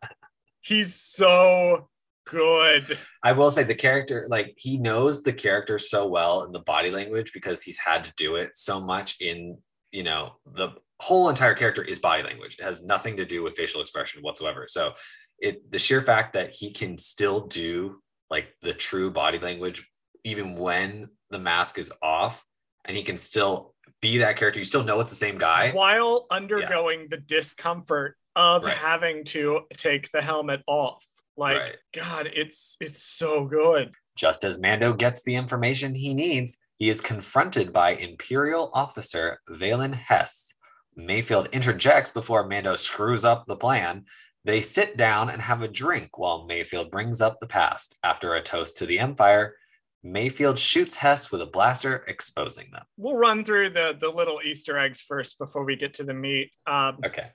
He's so good. I will say the character, like he knows the character so well in the body language because he's had to do it so much in, you know, the whole entire character is body language. It has nothing to do with facial expression whatsoever. So it the sheer fact that he can still do like the true body language even when the mask is off and he can still be that character. You still know it's the same guy. While undergoing the discomfort of Right. having to take the helmet off. Like, Right. God, it's it's so good. Just as Mando gets the information he needs, he is confronted by Imperial officer Valen Hess. Mayfeld interjects before Mando screws up the plan. They sit down and have a drink while Mayfeld brings up the past. After a toast to the Empire, Mayfeld shoots Hess with a blaster, exposing them. We'll run through the the little Easter eggs first before we get to the meat. Um, Okay.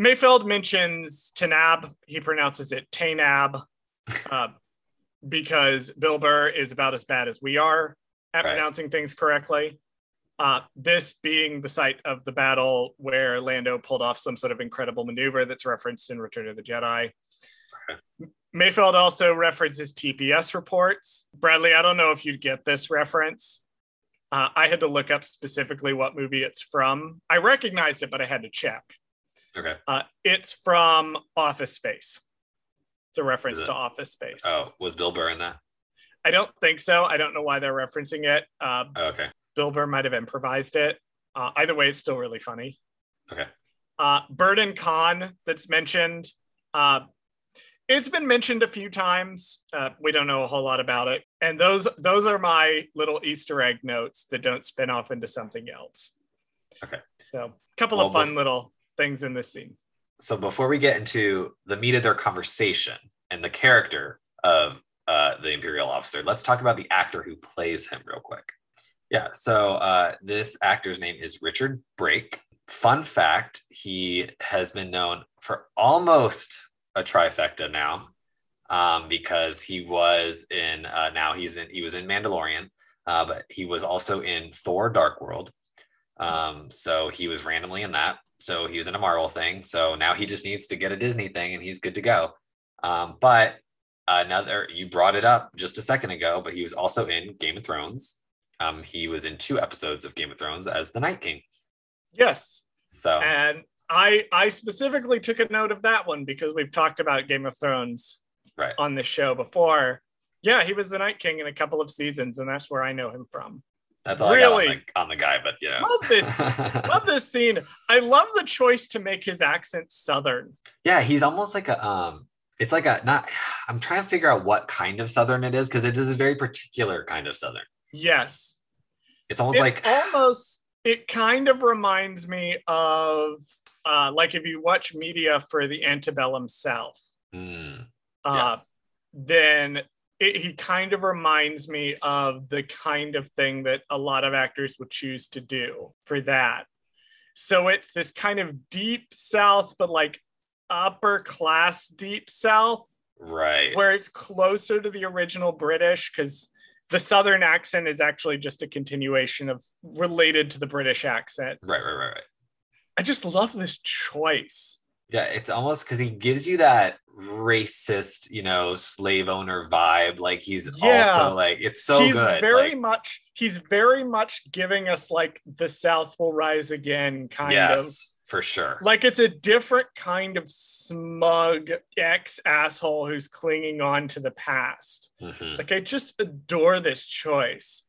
Mayfeld mentions Tanab. He pronounces it Tanab uh, because Bill Burr is about as bad as we are at Right. pronouncing things correctly. Uh, this being the site of the battle where Lando pulled off some sort of incredible maneuver that's referenced in Return of the Jedi. Mayfeld also references TPS reports. Bradley, I don't know if you'd get this reference. Uh, I had to look up specifically what movie it's from. I recognized it, but I had to check. Okay. Uh, it's from Office Space. It's a reference it? to Office Space. Oh, was Bill Burr in that? I don't think so. I don't know why they're referencing it. Uh, Oh, okay. Bill Burr might have improvised it. Uh, either way, it's still really funny. Okay. Uh, and Konn that's mentioned. It's been mentioned a few times. Uh, we don't know a whole lot about it, and those those are my little Easter egg notes that don't spin off into something else. Okay. So, a couple Well, of fun bef- little things in this scene. So before we get into the meat of their conversation and the character of uh, the Imperial officer, let's talk about the actor who plays him real quick. Yeah. So uh, this actor's name is Richard Brake. Fun fact: he has been known for almost a trifecta now, um, because he was in. Uh, now he's in. He was in Mandalorian, uh, but he was also in Thor: Dark World. Um, so he was randomly in that. So he was in a Marvel thing. So now he just needs to get a Disney thing, and he's good to go. Um, but another, you brought it up just a second ago, but he was also in Game of Thrones. Um, he was in two episodes of Game of Thrones as the Night King. Yes, So and I I specifically took a note of that one because we've talked about Game of Thrones right. on this show before. Yeah, he was the Night King in a couple of seasons, and that's where I know him from. That's all I Really? on the, on the guy, but you know. Love this. love this scene. I love the choice to make his accent Southern. yeah, he's almost like a um it's like a not I'm trying to figure out what kind of southern it is because it is a very particular kind of southern. Yes. It's almost It like almost it kind of reminds me of uh like if you watch media for the antebellum South, Mm, uh yes. then it, he kind of reminds me of the kind of thing that a lot of actors would choose to do for that. So it's this kind of deep South, but like upper class deep South. right. where it's closer to the original British because the Southern accent is actually just a continuation of related to the British accent. Right, right, right, right. I just love this choice. Yeah, it's almost because he gives you that racist, you know, slave owner vibe. Like he's Yeah. also like it's so he's good. very like, much he's very much giving us like the South will rise again kind of. for sure. like it's a different kind of smug ex asshole who's clinging on to the past. Mhm. Like I just adore this choice.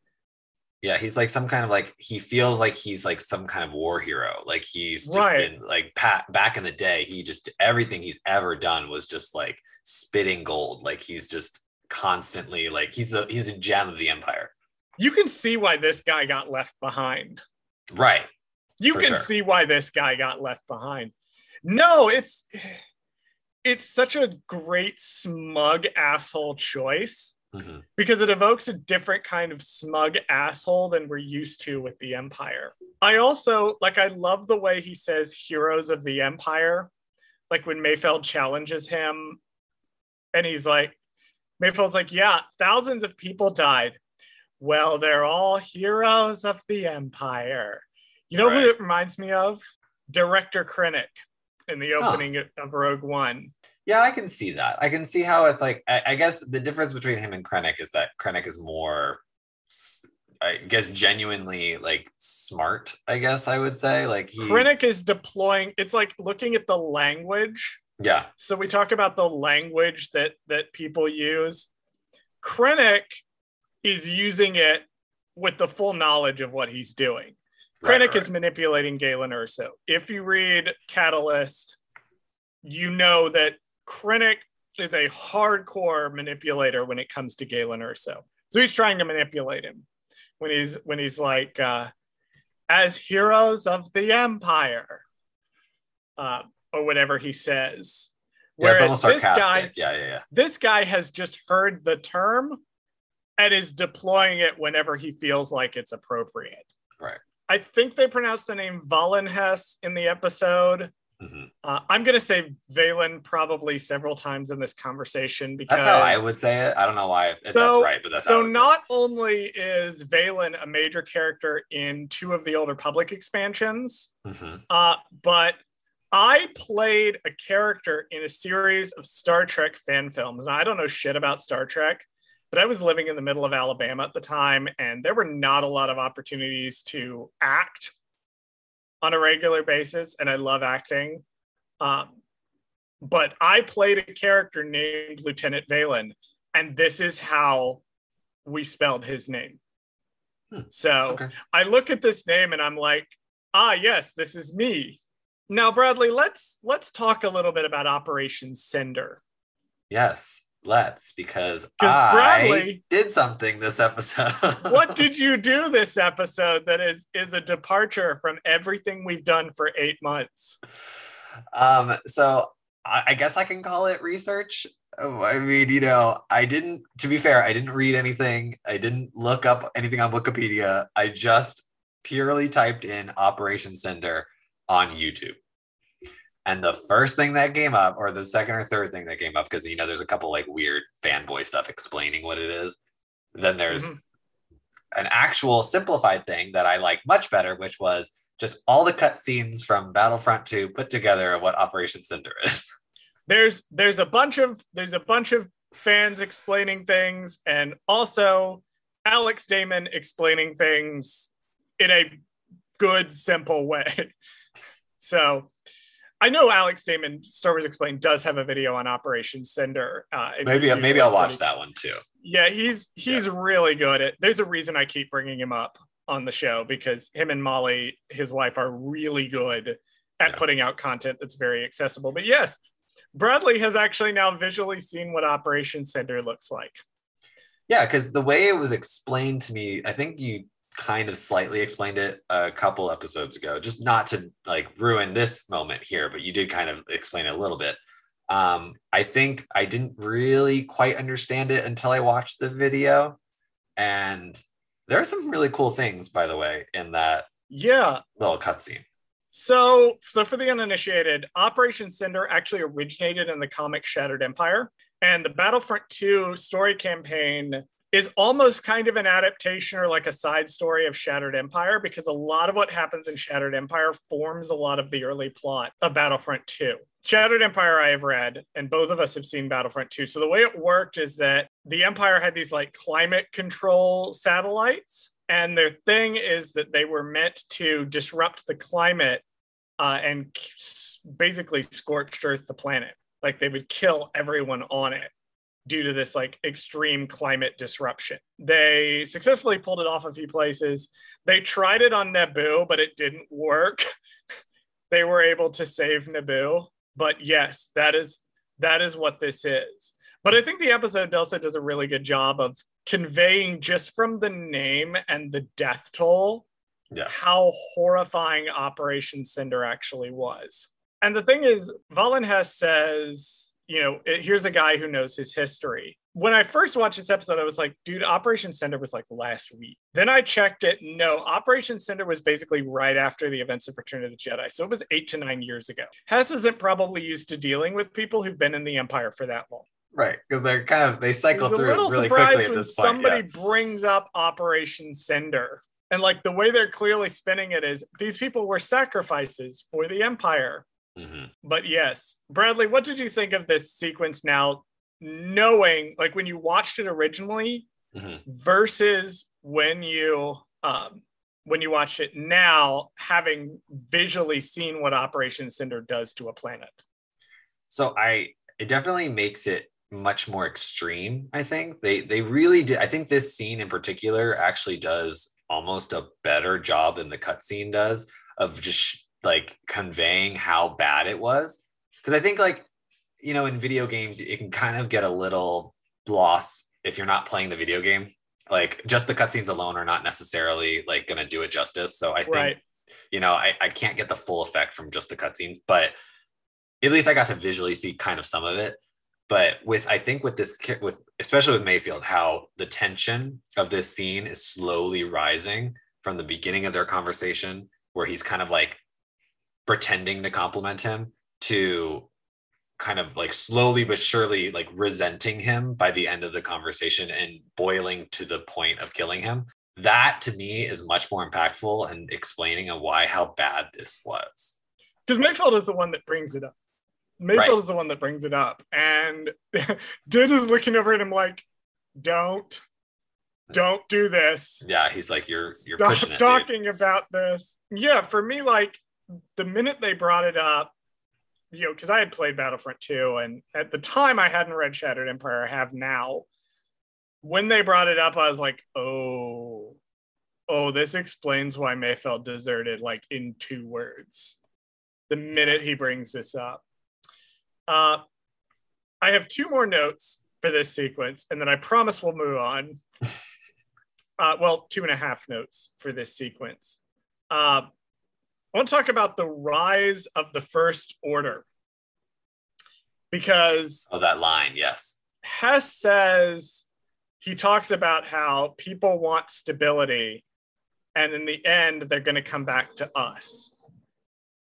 Yeah, he's like some kind of like he feels like he's like some kind of war hero. Like he's just Right. been like pat back in the day. He just everything he's ever done was just like spitting gold. Like he's just constantly like he's the he's a gem of the empire. You can see why this guy got left behind. Right. you can sure. see why this guy got left behind no it's it's such a great smug asshole choice Mhm. because it evokes a different kind of smug asshole than we're used to with the empire. I also like i love the way he says heroes of the empire. Like when mayfeld challenges him and he's like mayfeld's like yeah thousands of people died. Well they're all heroes of the empire. You know Right. who it reminds me of? Director krennic in the opening of rogue one Yeah, I can see that. I can see how it's like. I, I guess the difference between him and Krennic is that Krennic is more, I guess, genuinely like smart. I guess I would say like he. krennic is deploying it's like looking at the language Yeah. so we talk about the language that that people use krennic is using it with the full knowledge of what he's doing right, krennic right, is manipulating galen erso if you read catalyst you know that krennic is a hardcore manipulator when it comes to galen erso so he's trying to manipulate him when he's when he's like uh as heroes of the empire uh, or whatever he says Yeah, whereas this guy yeah, yeah, yeah. this guy has just heard the term and is deploying it whenever he feels like it's appropriate. Right. I think they pronounced the name Valenhess in the episode. Mhm. Uh, I'm going to say Valen probably several times in this conversation because That's how I would say it. I don't know why if that's right, but that's so not only is Valen a major character in two of the Old Republic expansions, Mhm. uh, but I played a character in a series of Star Trek fan films. Now, I don't know shit about Star Trek, but I was living in the middle of Alabama at the time, and there were not a lot of opportunities to act on a regular basis. And I love acting. Um, but I played a character named Lieutenant Valen, and this is how we spelled his name. Hmm. So okay. I look at this name and I'm like, ah, yes, this is me. Now, Bradley, let's let's talk a little bit about Operation Cinder. Yes, let's because I Bradley did something this episode. what did you do this episode that is is a departure from everything we've done for eight months? Um, so I, I guess I can call it research. Oh, I mean, you know, I didn't, to be fair, I didn't read anything. I didn't look up anything on Wikipedia. I just purely typed in Operation Cinder on YouTube. And the first thing that came up, or the second or third thing that came up, because, you know, there's a couple like weird fanboy stuff explaining what it is. Then there's mm-hmm. an actual simplified thing that I like much better, which was just all the cutscenes from Battlefront 2 put together of what Operation Cinder is. There's there's a bunch of there's a bunch of fans explaining things and also Alex Damon explaining things in a good simple way. So I know Alex Damon, Star Wars Explained, does have a video on Operation Cinder. Uh, maybe maybe I'll watch that one too. Yeah, he's he's yeah. really good at. There's a reason I keep bringing him up on the show because him and Molly, his wife, are really good at yeah. putting out content that's very accessible. But yes, Bradley has actually now visually seen what Operation Cinder looks like. Yeah, because the way it was explained to me, I think you kind of slightly explained it a couple episodes ago, just not to like ruin this moment here, but you did kind of explain it a little bit. Um, I think I didn't really quite understand it until I watched the video. And there are some really cool things, by the way, in that yeah little cutscene. So, so for the uninitiated, Operation Cinder actually originated in the comic Shattered Empire, and the Battlefront 2 story campaign is almost kind of an adaptation or like a side story of Shattered Empire because a lot of what happens in Shattered Empire forms a lot of the early plot of Battlefront 2. Shattered Empire, I have read, and both of us have seen Battlefront 2. So the way it worked is that the Empire had these like climate control satellites, and their thing is that they were meant to disrupt the climate uh, and basically scorched earth the planet. Like they would kill everyone on it due to this like extreme climate disruption. They successfully pulled it off a few places. They tried it on Naboo, but it didn't work. they were able to save Naboo. But yes, that is that is what this is. But I think the episode Delsa does a really good job of conveying just from the name and the death toll yeah. how horrifying Operation Cinder actually was. And the thing is, Valen Hess says you know, here's a guy who knows his history. When I first watched this episode, I was like, dude, Operation Cinder was like last week. Then I checked it. No, Operation Cinder was basically right after the events of Return of the Jedi. So it was eight to nine years ago. Hess isn't probably used to dealing with people who've been in the Empire for that long. Right, because they're kind of they cycle through really quickly at this point. Somebody yeah. brings up Operation Cinder, and like the way they're clearly spinning it is these people were sacrifices for the Empire. Mm-hmm. But yes, Bradley, what did you think of this sequence now, knowing like when you watched it originally mm-hmm. versus when you um, when you watch it now, having visually seen what Operation Cinder does to a planet? So I it definitely makes it much more extreme. I think they they really did. I think this scene in particular actually does almost a better job than the cutscene does of just like conveying how bad it was. Because i think like you know in video games it can kind of get a little lost if you're not playing the video game. Like just the cutscenes alone are not necessarily like going to do it justice. So i think right. you know I, I can't get the full effect from just the cutscenes but at least i got to visually see kind of some of it. But with i think with this with especially with mayfeld how the tension of this scene is slowly rising from the beginning of their conversation where he's kind of like pretending to compliment him to kind of like slowly but surely like resenting him by the end of the conversation and boiling to the point of killing him that to me is much more impactful and explaining of why how bad this was because mayfeld is the one that brings it up. mayfeld Right. is the one that brings it up, and dude is looking over at him like, "Don't, don't do this. Yeah, he's like, you're you're Stop pushing it. dude." talking about this." Yeah, for me, like the minute they brought it up, you know, because I had played Battlefront 2, and at the time I hadn't read Shattered Empire. I have now. When they brought it up, I was like, "Oh, oh, this explains why Mayfeld deserted." Like in two words, the minute he brings this up. Uh, I have two more notes for this sequence, and then I promise we'll move on. Uh, well, two and a half notes for this sequence. Uh, I want to talk about the rise of the First Order because Oh, that line, yes. Hess says he talks about how people want stability, and in the end, they're going to come back to us.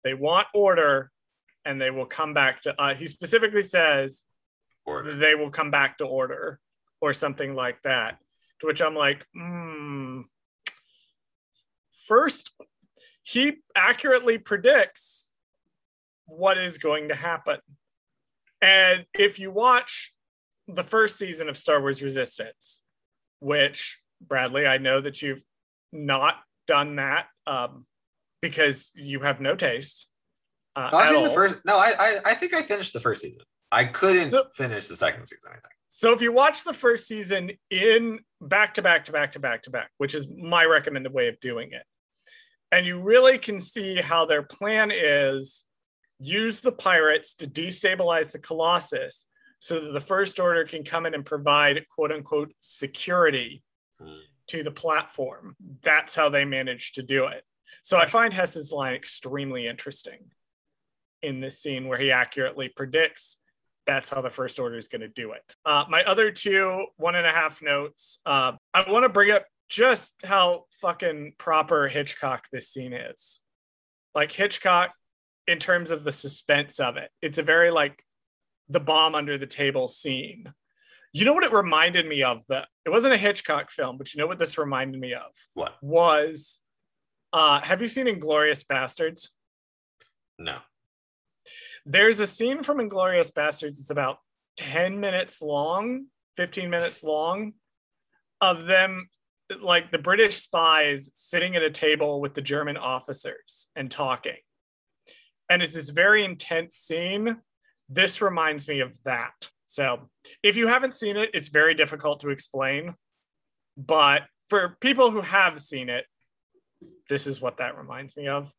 They want order, and they will come back to us. He specifically says Order. they will come back to order or something like that. To which I'm like, hmm. First, he accurately predicts what is going to happen. And if you watch the first season of Star Wars Resistance, which Bradley, I know that you've not done that um, because you have no taste. Uh, Oh, I think the first. No, I, I I think I finished the first season. I couldn't So- finish the second season. I think. So if you watch the first season in back to back to back to back to back, which is my recommended way of doing it, and you really can see how their plan is use the pirates to destabilize the Colossus so that the First Order can come in and provide quote unquote security Hmm. to the platform. That's how they managed to do it. So I find Hess's line extremely interesting in this scene where he accurately predicts that's how the first order is going to do it. Uh, my other two one and a half notes. Uh, I want to bring up just how fucking proper Hitchcock this scene is. Like Hitchcock, in terms of the suspense of it, it's a very like the bomb under the table scene. You know what it reminded me of? Though it wasn't a Hitchcock film, but you know what this reminded me of What? was. Uh, have you seen Inglorious Bastards? No. There's a scene from Inglorious Bastards. It's about 10 minutes long, 15 minutes long, of them, like the British spies sitting at a table with the German officers and talking. And it's this very intense scene. This reminds me of that. So if you haven't seen it, it's very difficult to explain. But for people who have seen it, this is what that reminds me of.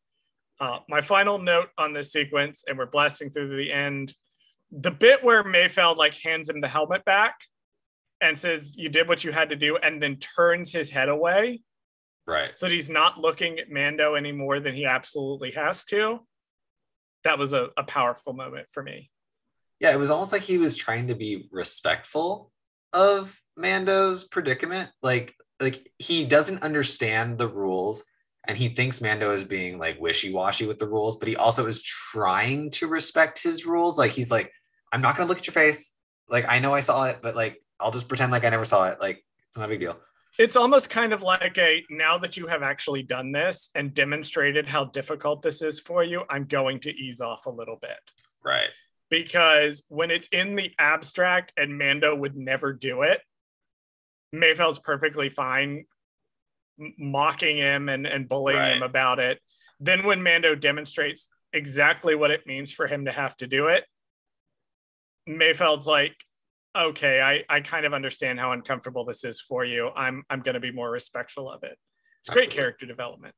Uh, my final note on this sequence, and we're blasting through to the end. The bit where Mayfeld like hands him the helmet back and says, "You did what you had to do," and then turns his head away Right. so he's not looking at Mando any more than he absolutely has to. That was a, a powerful moment for me. Yeah, it was almost like he was trying to be respectful of Mando's predicament. Like, like he doesn't understand the rules, and he thinks Mando is being like wishy-washy with the rules, but he also is trying to respect his rules. Like he's like, I'm not gonna look at your face. Like I know I saw it, but like I'll just pretend like I never saw it. Like it's not a big deal. It's almost kind of like a now that you have actually done this and demonstrated how difficult this is for you, I'm going to ease off a little bit. Right. because when it's in the abstract and Mando would never do it, Mayfeld's perfectly fine mocking him and, and bullying him about it. Then when Mando demonstrates exactly what it means for him to have to do it, Mayfeld's like, okay, I, I kind of understand how uncomfortable this is for you. I'm I'm gonna be more respectful of it. It's great character development.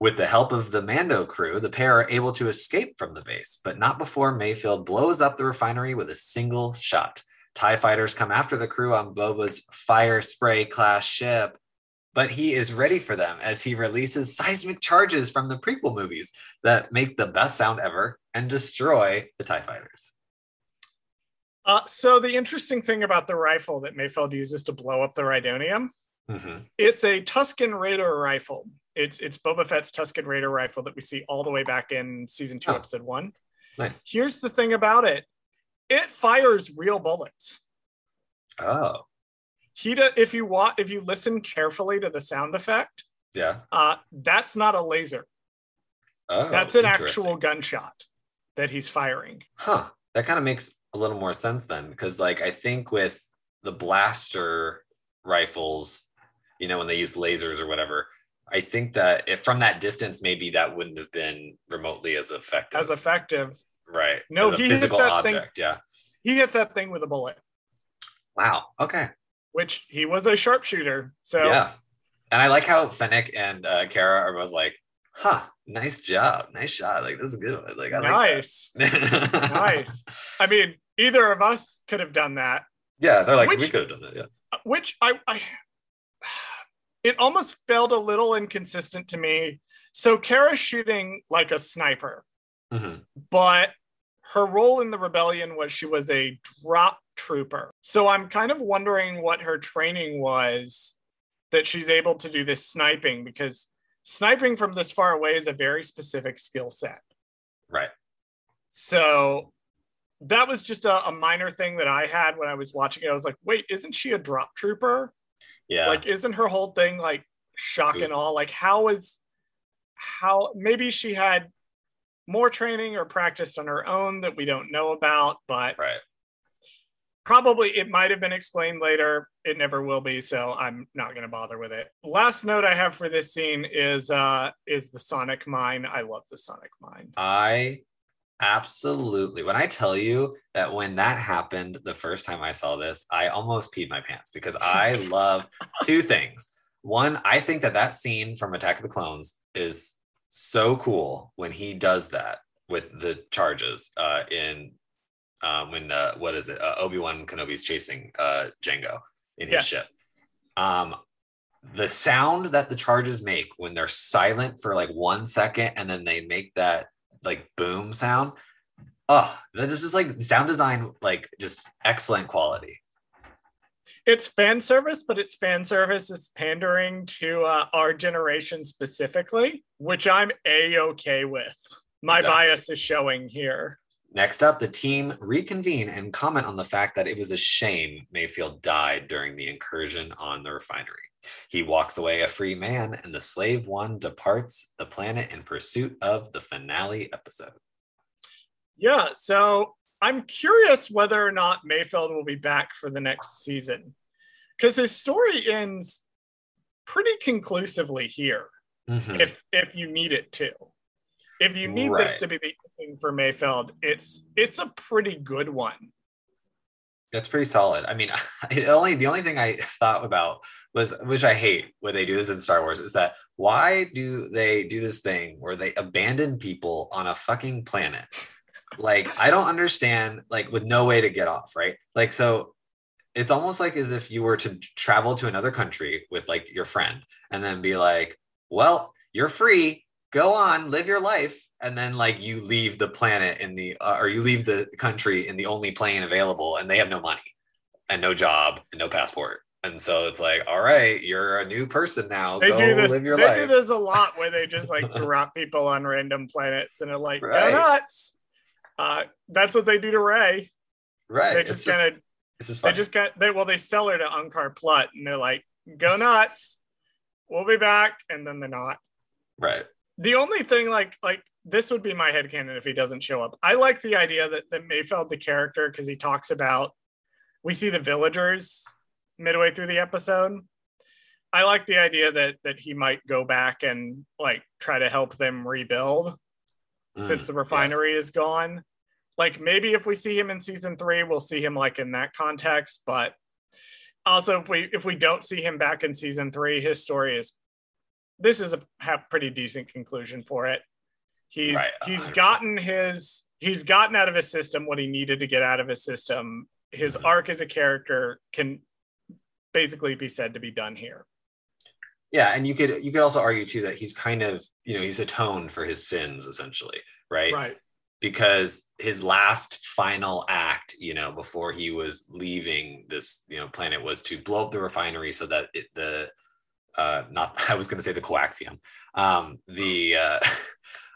With the help of the Mando crew, the pair are able to escape from the base, but not before Mayfeld blows up the refinery with a single shot. TIE fighters come after the crew on Boba's fire spray class ship, but he is ready for them as he releases seismic charges from the prequel movies that make the best sound ever and destroy the TIE fighters. Uh, so the interesting thing about the rifle that Mayfeld uses to blow up the Rhydonium Mhm. It's a Tusken Raider rifle. It's it's Boba Fett's Tusken Raider rifle that we see all the way back in season two, Oh. episode one. Nice. Here's the thing about it: it fires real bullets. Oh, He do, if you want if you listen carefully to the sound effect, yeah. uh, that's not a laser. Oh, That's an actual gunshot that he's firing. Huh. That kind of makes a little more sense then, because like I think with the blaster rifles, you know, when they use lasers or whatever, I think that if from that distance, maybe that wouldn't have been remotely as effective. As effective. right. No, he hits physical that thing- Yeah. He hits that thing with a bullet, Wow. Okay. which he was a sharpshooter. So Yeah. And I like how Fennec and uh, Cara are both like, huh, nice job. Nice shot. Like, this is a good one. Like, I like nice. that. nice. I mean, either of us could have done that. Yeah. They're like, we could have done that. Yeah. which I, I it almost felt a little inconsistent to me. So Cara's shooting like a sniper, Mhm. but her role in the rebellion was she was a drop trooper. So I'm kind of wondering what her training was that she's able to do this sniping because sniping from this far away is a very specific skill set. Right. So that was just a, a minor thing that I had when I was watching it. I was like, wait, isn't she a drop trooper? Yeah. Like, isn't her whole thing like shock and all? Like, how is how maybe she had more training or practiced on her own that we don't know about, but right. Probably it might have been explained later. It never will be, so I'm not gonna bother with it. Last note I have for this scene is uh is the Sonic mine. I love the Sonic mine. I absolutely, when I tell you that when that happened the first time I saw this, I almost peed my pants because I love two things. One, I think that that scene from Attack of the Clones is so cool when he does that with the charges uh, in um, when uh, what is it? Uh, Obi Wan Kenobi's chasing uh, Jango in his Yes. ship. Um, the sound that the charges make when they're silent for like one second and then they make that like boom sound. Oh, this is like sound design, like just excellent quality. It's fan service, but it's fan service is pandering to uh, our generation specifically, which I'm a okay with. My Exactly. bias is showing here. Next up, the team reconvene and comment on the fact that it was a shame Mayfeld died during the incursion on the refinery. He walks away a free man, and the slave one departs the planet in pursuit of the finale episode. Yeah, so I'm curious whether or not Mayfeld will be back for the next season because his story ends pretty conclusively here. Mhm. If if you need it to, if you need this to be the for Mayfeld, it's it's a pretty good one. That's pretty solid. I mean, it only the only thing I thought about was, which I hate when they do this in Star Wars, is that why do they do this thing where they abandon people on a fucking planet? Like, I don't understand. Like, with no way to get off, right? Like, so it's almost like as if you were to travel to another country with like your friend, and then be like, "Well, you're free. Go on, live your life." And then like you leave the planet in the uh, or you leave the country in the only plane available, and they have no money and no job and no passport. And so it's like, all right, you're a new person now. They Go do this. live your They life. do this a lot where they just like drop people on random planets and are like, Right. go nuts. Uh, that's what they do to Rey. Right. They just kind of this is just they just got they well they sell her to Unkar Plut and they're like, go nuts. We'll be back, and then they're not. right. The only thing like like this would be my headcanon if he doesn't show up. I like the idea that, that Mayfeld the character because he talks about we see the villagers midway through the episode. I like the idea that that he might go back and like try to help them rebuild since Mm, the yes. refinery is gone. Like maybe if we see him in season three, we'll see him like in that context. But also, if we if we don't see him back in season three, his story is this is a pretty decent conclusion for it. He's Right, he's gotten his he's gotten out of his system what he needed to get out of his system. His Mhm. arc as a character can basically be said to be done here. Yeah, and you could you could also argue too that he's kind of you know he's atoned for his sins essentially, right? Right. Because his last final act, you know, before he was leaving this you know planet was to blow up the refinery so that it, the uh not I was going to say the coaxium, um the uh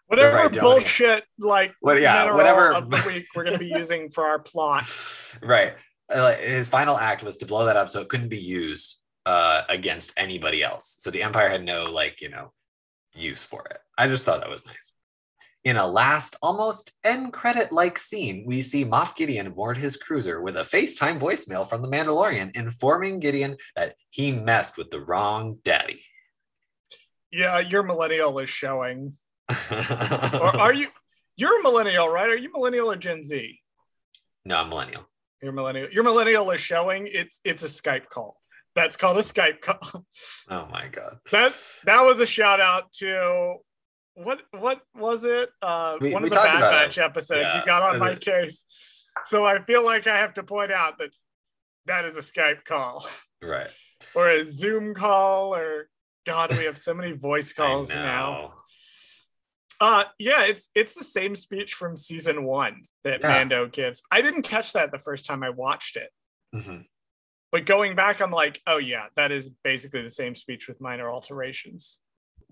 Whatever Right, bullshit like What- yeah, whatever- of the week we're going to be using for our plot. right Uh, his final act was to blow that up so it couldn't be used uh against anybody else so the empire had no like you know use for it i just thought that was nice In a last, almost end credit like scene, we see Moff Gideon board his cruiser with a FaceTime voicemail from the Mandalorian informing Gideon that he messed with the wrong daddy. Yeah, your millennial is showing. Or are you? You're a millennial, right? Are you millennial or Gen Z? no, I'm millennial. Your millennial. Your millennial is showing. It's it's a Skype call. That's called a Skype call. Oh my god. That that was a shout out to what what was it? Uh, We- one of the Bad Batch it. episodes. Yeah. You got on my case, so I feel like I have to point out that that is a Skype call Right. or a Zoom call or God, we have so many voice calls now. Uh, yeah, it's it's the same speech from season one that Yeah. Mando gives. I didn't catch that the first time I watched it. Mhm. But going back, I'm like, oh yeah, that is basically the same speech with minor alterations.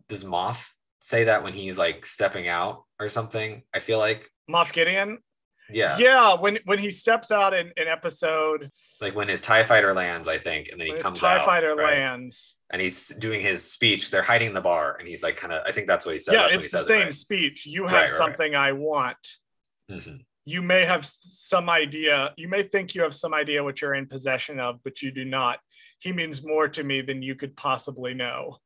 Does Moff say that when he's like stepping out or something? I feel like Moff Gideon, yeah. yeah, when when he steps out in an episode, Like when his TIE fighter lands, I think, and then he comes Tie out. Fighter right? lands, and he's doing his speech. They're hiding the bar, and he's like, kind of. I think that's what he said. yeah, That's it's the same It, speech. You have Right, right, right. something I want. right? Mhm. You may have some idea. You may think you have some idea what you're in possession of, but you do not. He means more to me than you could possibly know.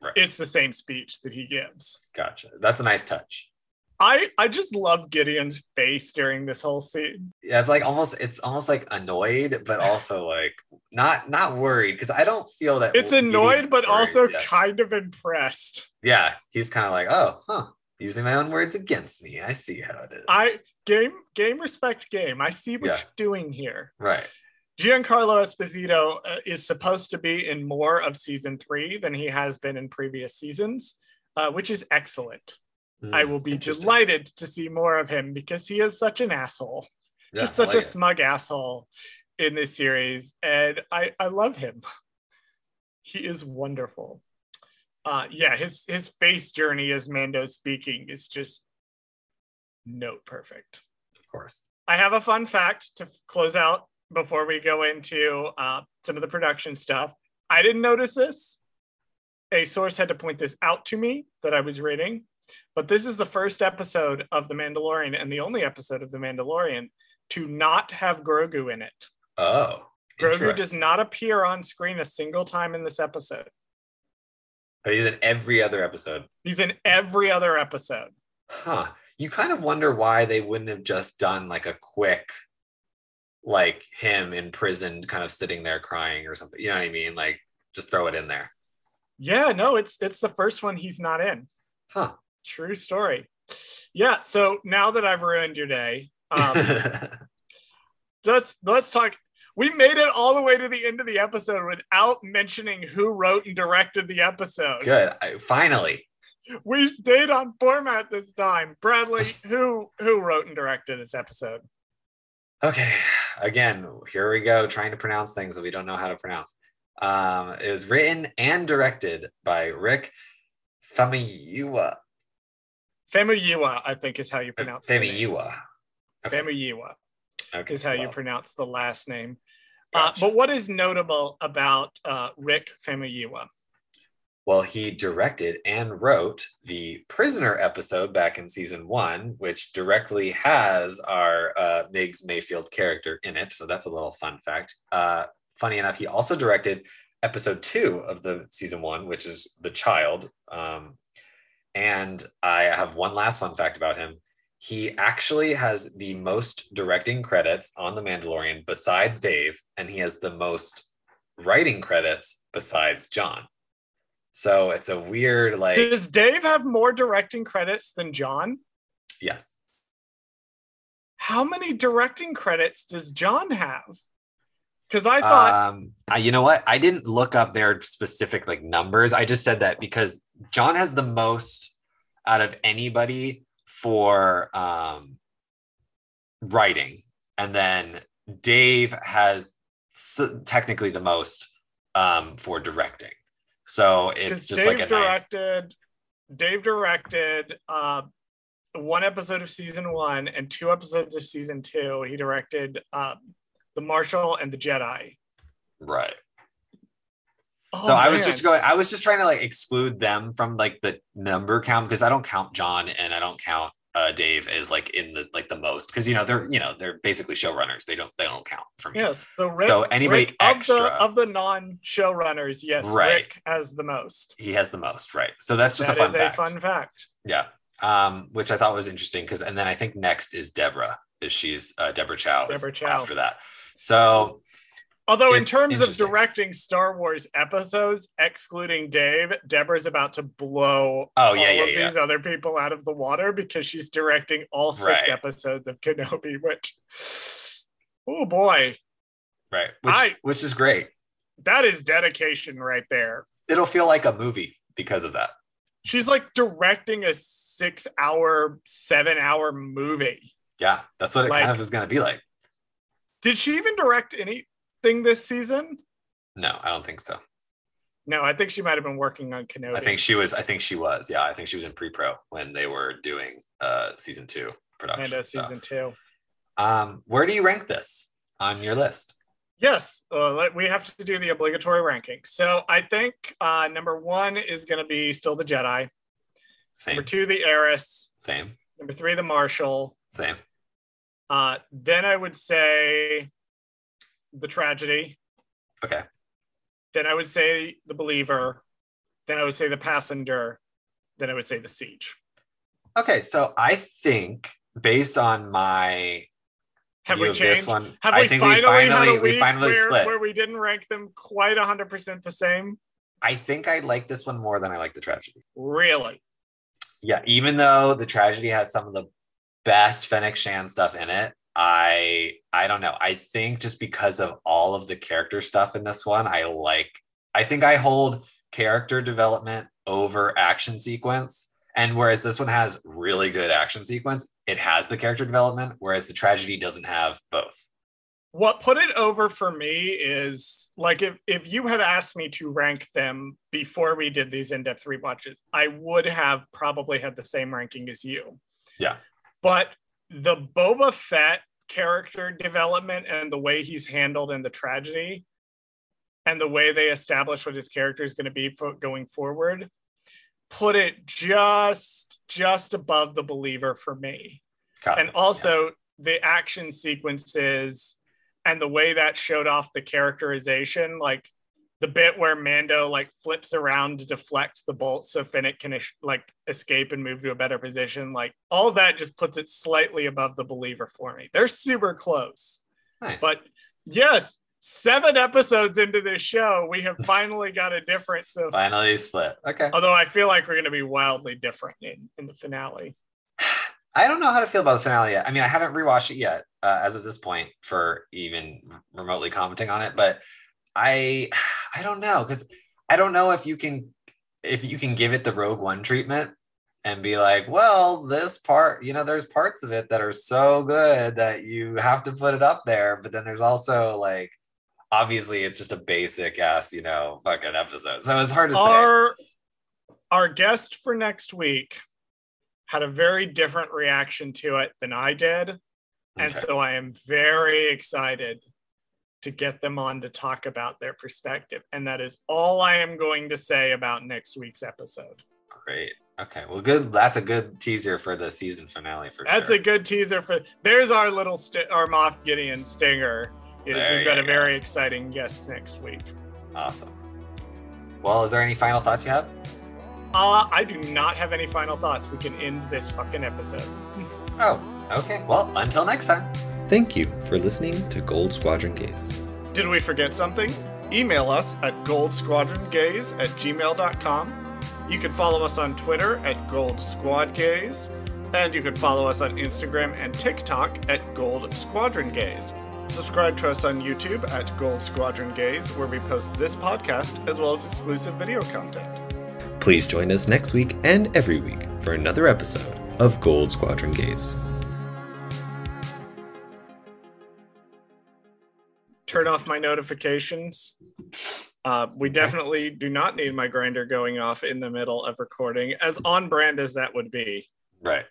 Right. It's the same speech that he gives. Gotcha. That's a nice touch. I I just love Gideon's face during this whole scene. Yeah, it's like almost. It's almost like annoyed, but also like not not worried because I don't feel that It's Gideon's annoyed, but also kind of impressed. yeah. He's kind of like, oh, huh. Using my own words against me. I see how it is. I game game respect game. I see what Yeah. you're doing here. right. Giancarlo Esposito uh, is supposed to be in more of season three than he has been in previous seasons, uh, which is excellent. I Mm, will be delighted to see more of him because he is such an asshole, Yeah, just such like a it. smug asshole in this series, and I I love him. he is wonderful. Uh, yeah, his his face journey as Mando speaking is just note perfect. Of course. I have a fun fact to close out before we go into uh, some of the production stuff. I didn't notice this. A source had to point this out to me that I was reading, but this is the first episode of The Mandalorian and the only episode of The Mandalorian to not have Grogu in it. Oh. Grogu does not appear on screen a single time in this episode. But he's in every other episode. He's in every other episode. Huh. You kind of wonder why they wouldn't have just done like a quick, like him in prison, kind of sitting there crying or something. You know what I mean? Like just throw it in there. Yeah, no, it's it's the first one he's not in. Huh. True story. Yeah. So now that I've ruined your day, um, let's let's talk. We made it all the way to the end of the episode without mentioning who wrote and directed the episode. Good. I, finally. We stayed on format this time. Bradley, who who wrote and directed this episode? Okay. Again, here we go, trying to pronounce things that we don't know how to pronounce. Um, it was written and directed by Rick Famuyiwa. Famuyiwa, I think is how you pronounce name. Famuyiwa. Okay. Famuyiwa okay. is how you pronounce the last name. Uh, but what is notable about uh, Rick Famuyiwa? Well, he directed and wrote the Prisoner episode back in season one, which directly has our uh, Migs Mayfeld character in it. So that's a little fun fact. Uh, funny enough, he also directed episode two of the season one, which is The Child. Um, and I have one last fun fact about him. He actually has the most directing credits on The Mandalorian besides Dave, and he has the most writing credits besides John. So it's a weird, like, Does Dave have more directing credits than John? yes. How many directing credits does John have? Because I thought Um, I- you know what? I didn't look up their specific like numbers. I just said that because John has the most out of anybody for um, writing, and then Dave has s- technically the most um, for directing. So it's just Dave like a nice. directed, Dave directed uh, one episode of season one and two episodes of season two. He directed uh, the Marshal and the Jedi. Right. Oh, so I was just going. I was just trying to like exclude them from like the number count because I don't count John and I don't count uh, Dave as like in the like the most because you know they're you know they're basically showrunners. They don't they don't count for me. Yes. The Rick, So anybody Rick of the of the non showrunners, yes, Right. Rick has the most. He has the most, right? So that's just That a fun fact. a fun fact. Yeah. Um, which I thought was interesting because, and then I think next is Deborah. Is she's uh, Deborah Chow? Deborah Chow. After that, so Although in terms of directing Star Wars episodes, excluding Dave, Deborah's about to blow Oh, yeah, all yeah, of yeah. these other people out of the water because she's directing all six Right. episodes of Kenobi, which oh boy, right, which I- which is great. that is dedication right there. It'll feel like a movie because of that. She's like directing a six hour, seven hour movie. Yeah, that's what it kind of is going to be like. Did she even direct anything this season? No, I don't think so. No, I think she might have been working on Kenobi. I think she was. I think she was. Yeah, I think she was in pre-pro when they were doing uh season two production. So. season two. Um, where do you rank this on your list? Yes, uh, let- we have to do the obligatory ranking. So I think uh, number one is going to be still the Jedi. Same, Number two, the Heiress. same, Number three, the Marshal. same. Uh, then I would say the Tragedy. Okay, Then I would say the Believer. Then I would say the Passenger. Then I would say the Siege. okay. So I think based on my Have we changed? this one, Have I we think finally, we finally we finally where, split. where we didn't rank them quite 100% the same? I think I like this one more than I like the tragedy. Really? Yeah, even though the tragedy has some of the best Fennec Shand stuff in it, I I don't know. I think just because of all of the character stuff in this one, I like I think I hold character development over action sequence. And whereas this one has really good action sequence, it has the character development, whereas the tragedy doesn't have both. what put it over for me is like if, if you had asked me to rank them before we did these in-depth rewatches i would have probably had the same ranking as you Yeah. But the boba fett character development and the way he's handled in the tragedy and the way they establish what his character is going to be for going forward put it just just above the believer for me. And also the action sequences and the way that showed off the characterization like the bit where mando like flips around to deflect the bolt so Fennec can like escape and move to a better position like all that just puts it slightly above the believer for me they're super close nice. but yes seven episodes into this show we have finally got a difference of finally split. Okay. although i feel like we're going to be wildly different in, in the finale I don't know how to feel about the finale yet. I mean, I haven't rewatched it yet uh, as of this point for even remotely commenting on it, but I I don't know because I don't know if you can if you can give it the Rogue One treatment and be like, well, this part, you know, there's parts of it that are so good that you have to put it up there, but then there's also like obviously it's just a basic ass, you know, fucking episode. So it's hard to say. our our guest for next week had a very different reaction to it than I did. And so I am very excited to get them on to talk about their perspective. And that is all I am going to say about next week's episode. Great. Okay. Well, good. That's a good teaser for the season finale for That's sure. a good teaser for there's our little st- our Moff Gideon stinger. Is There we've got a go. very exciting guest next week. Awesome. Well, is there any final thoughts you have? Uh, I do not have any final thoughts. We can end this fucking episode. Oh, okay. Well, until next time. Thank you for listening to Gold Squadron Gaze. Did we forget something? Email us at goldsquadrongaze at gmail.com. You can follow us on Twitter at goldsquadgaze, and you can follow us on Instagram and TikTok at Gold Squadron Gaze. Subscribe to us on YouTube at Gold Squadron Gaze, where we post this podcast as well as exclusive video content. Please join us next week and every week for another episode of Gold Squadron Gaze. Turn off my notifications. Uh, we definitely do not need my Grindr going off in the middle of recording, as on brand as that would be. Right.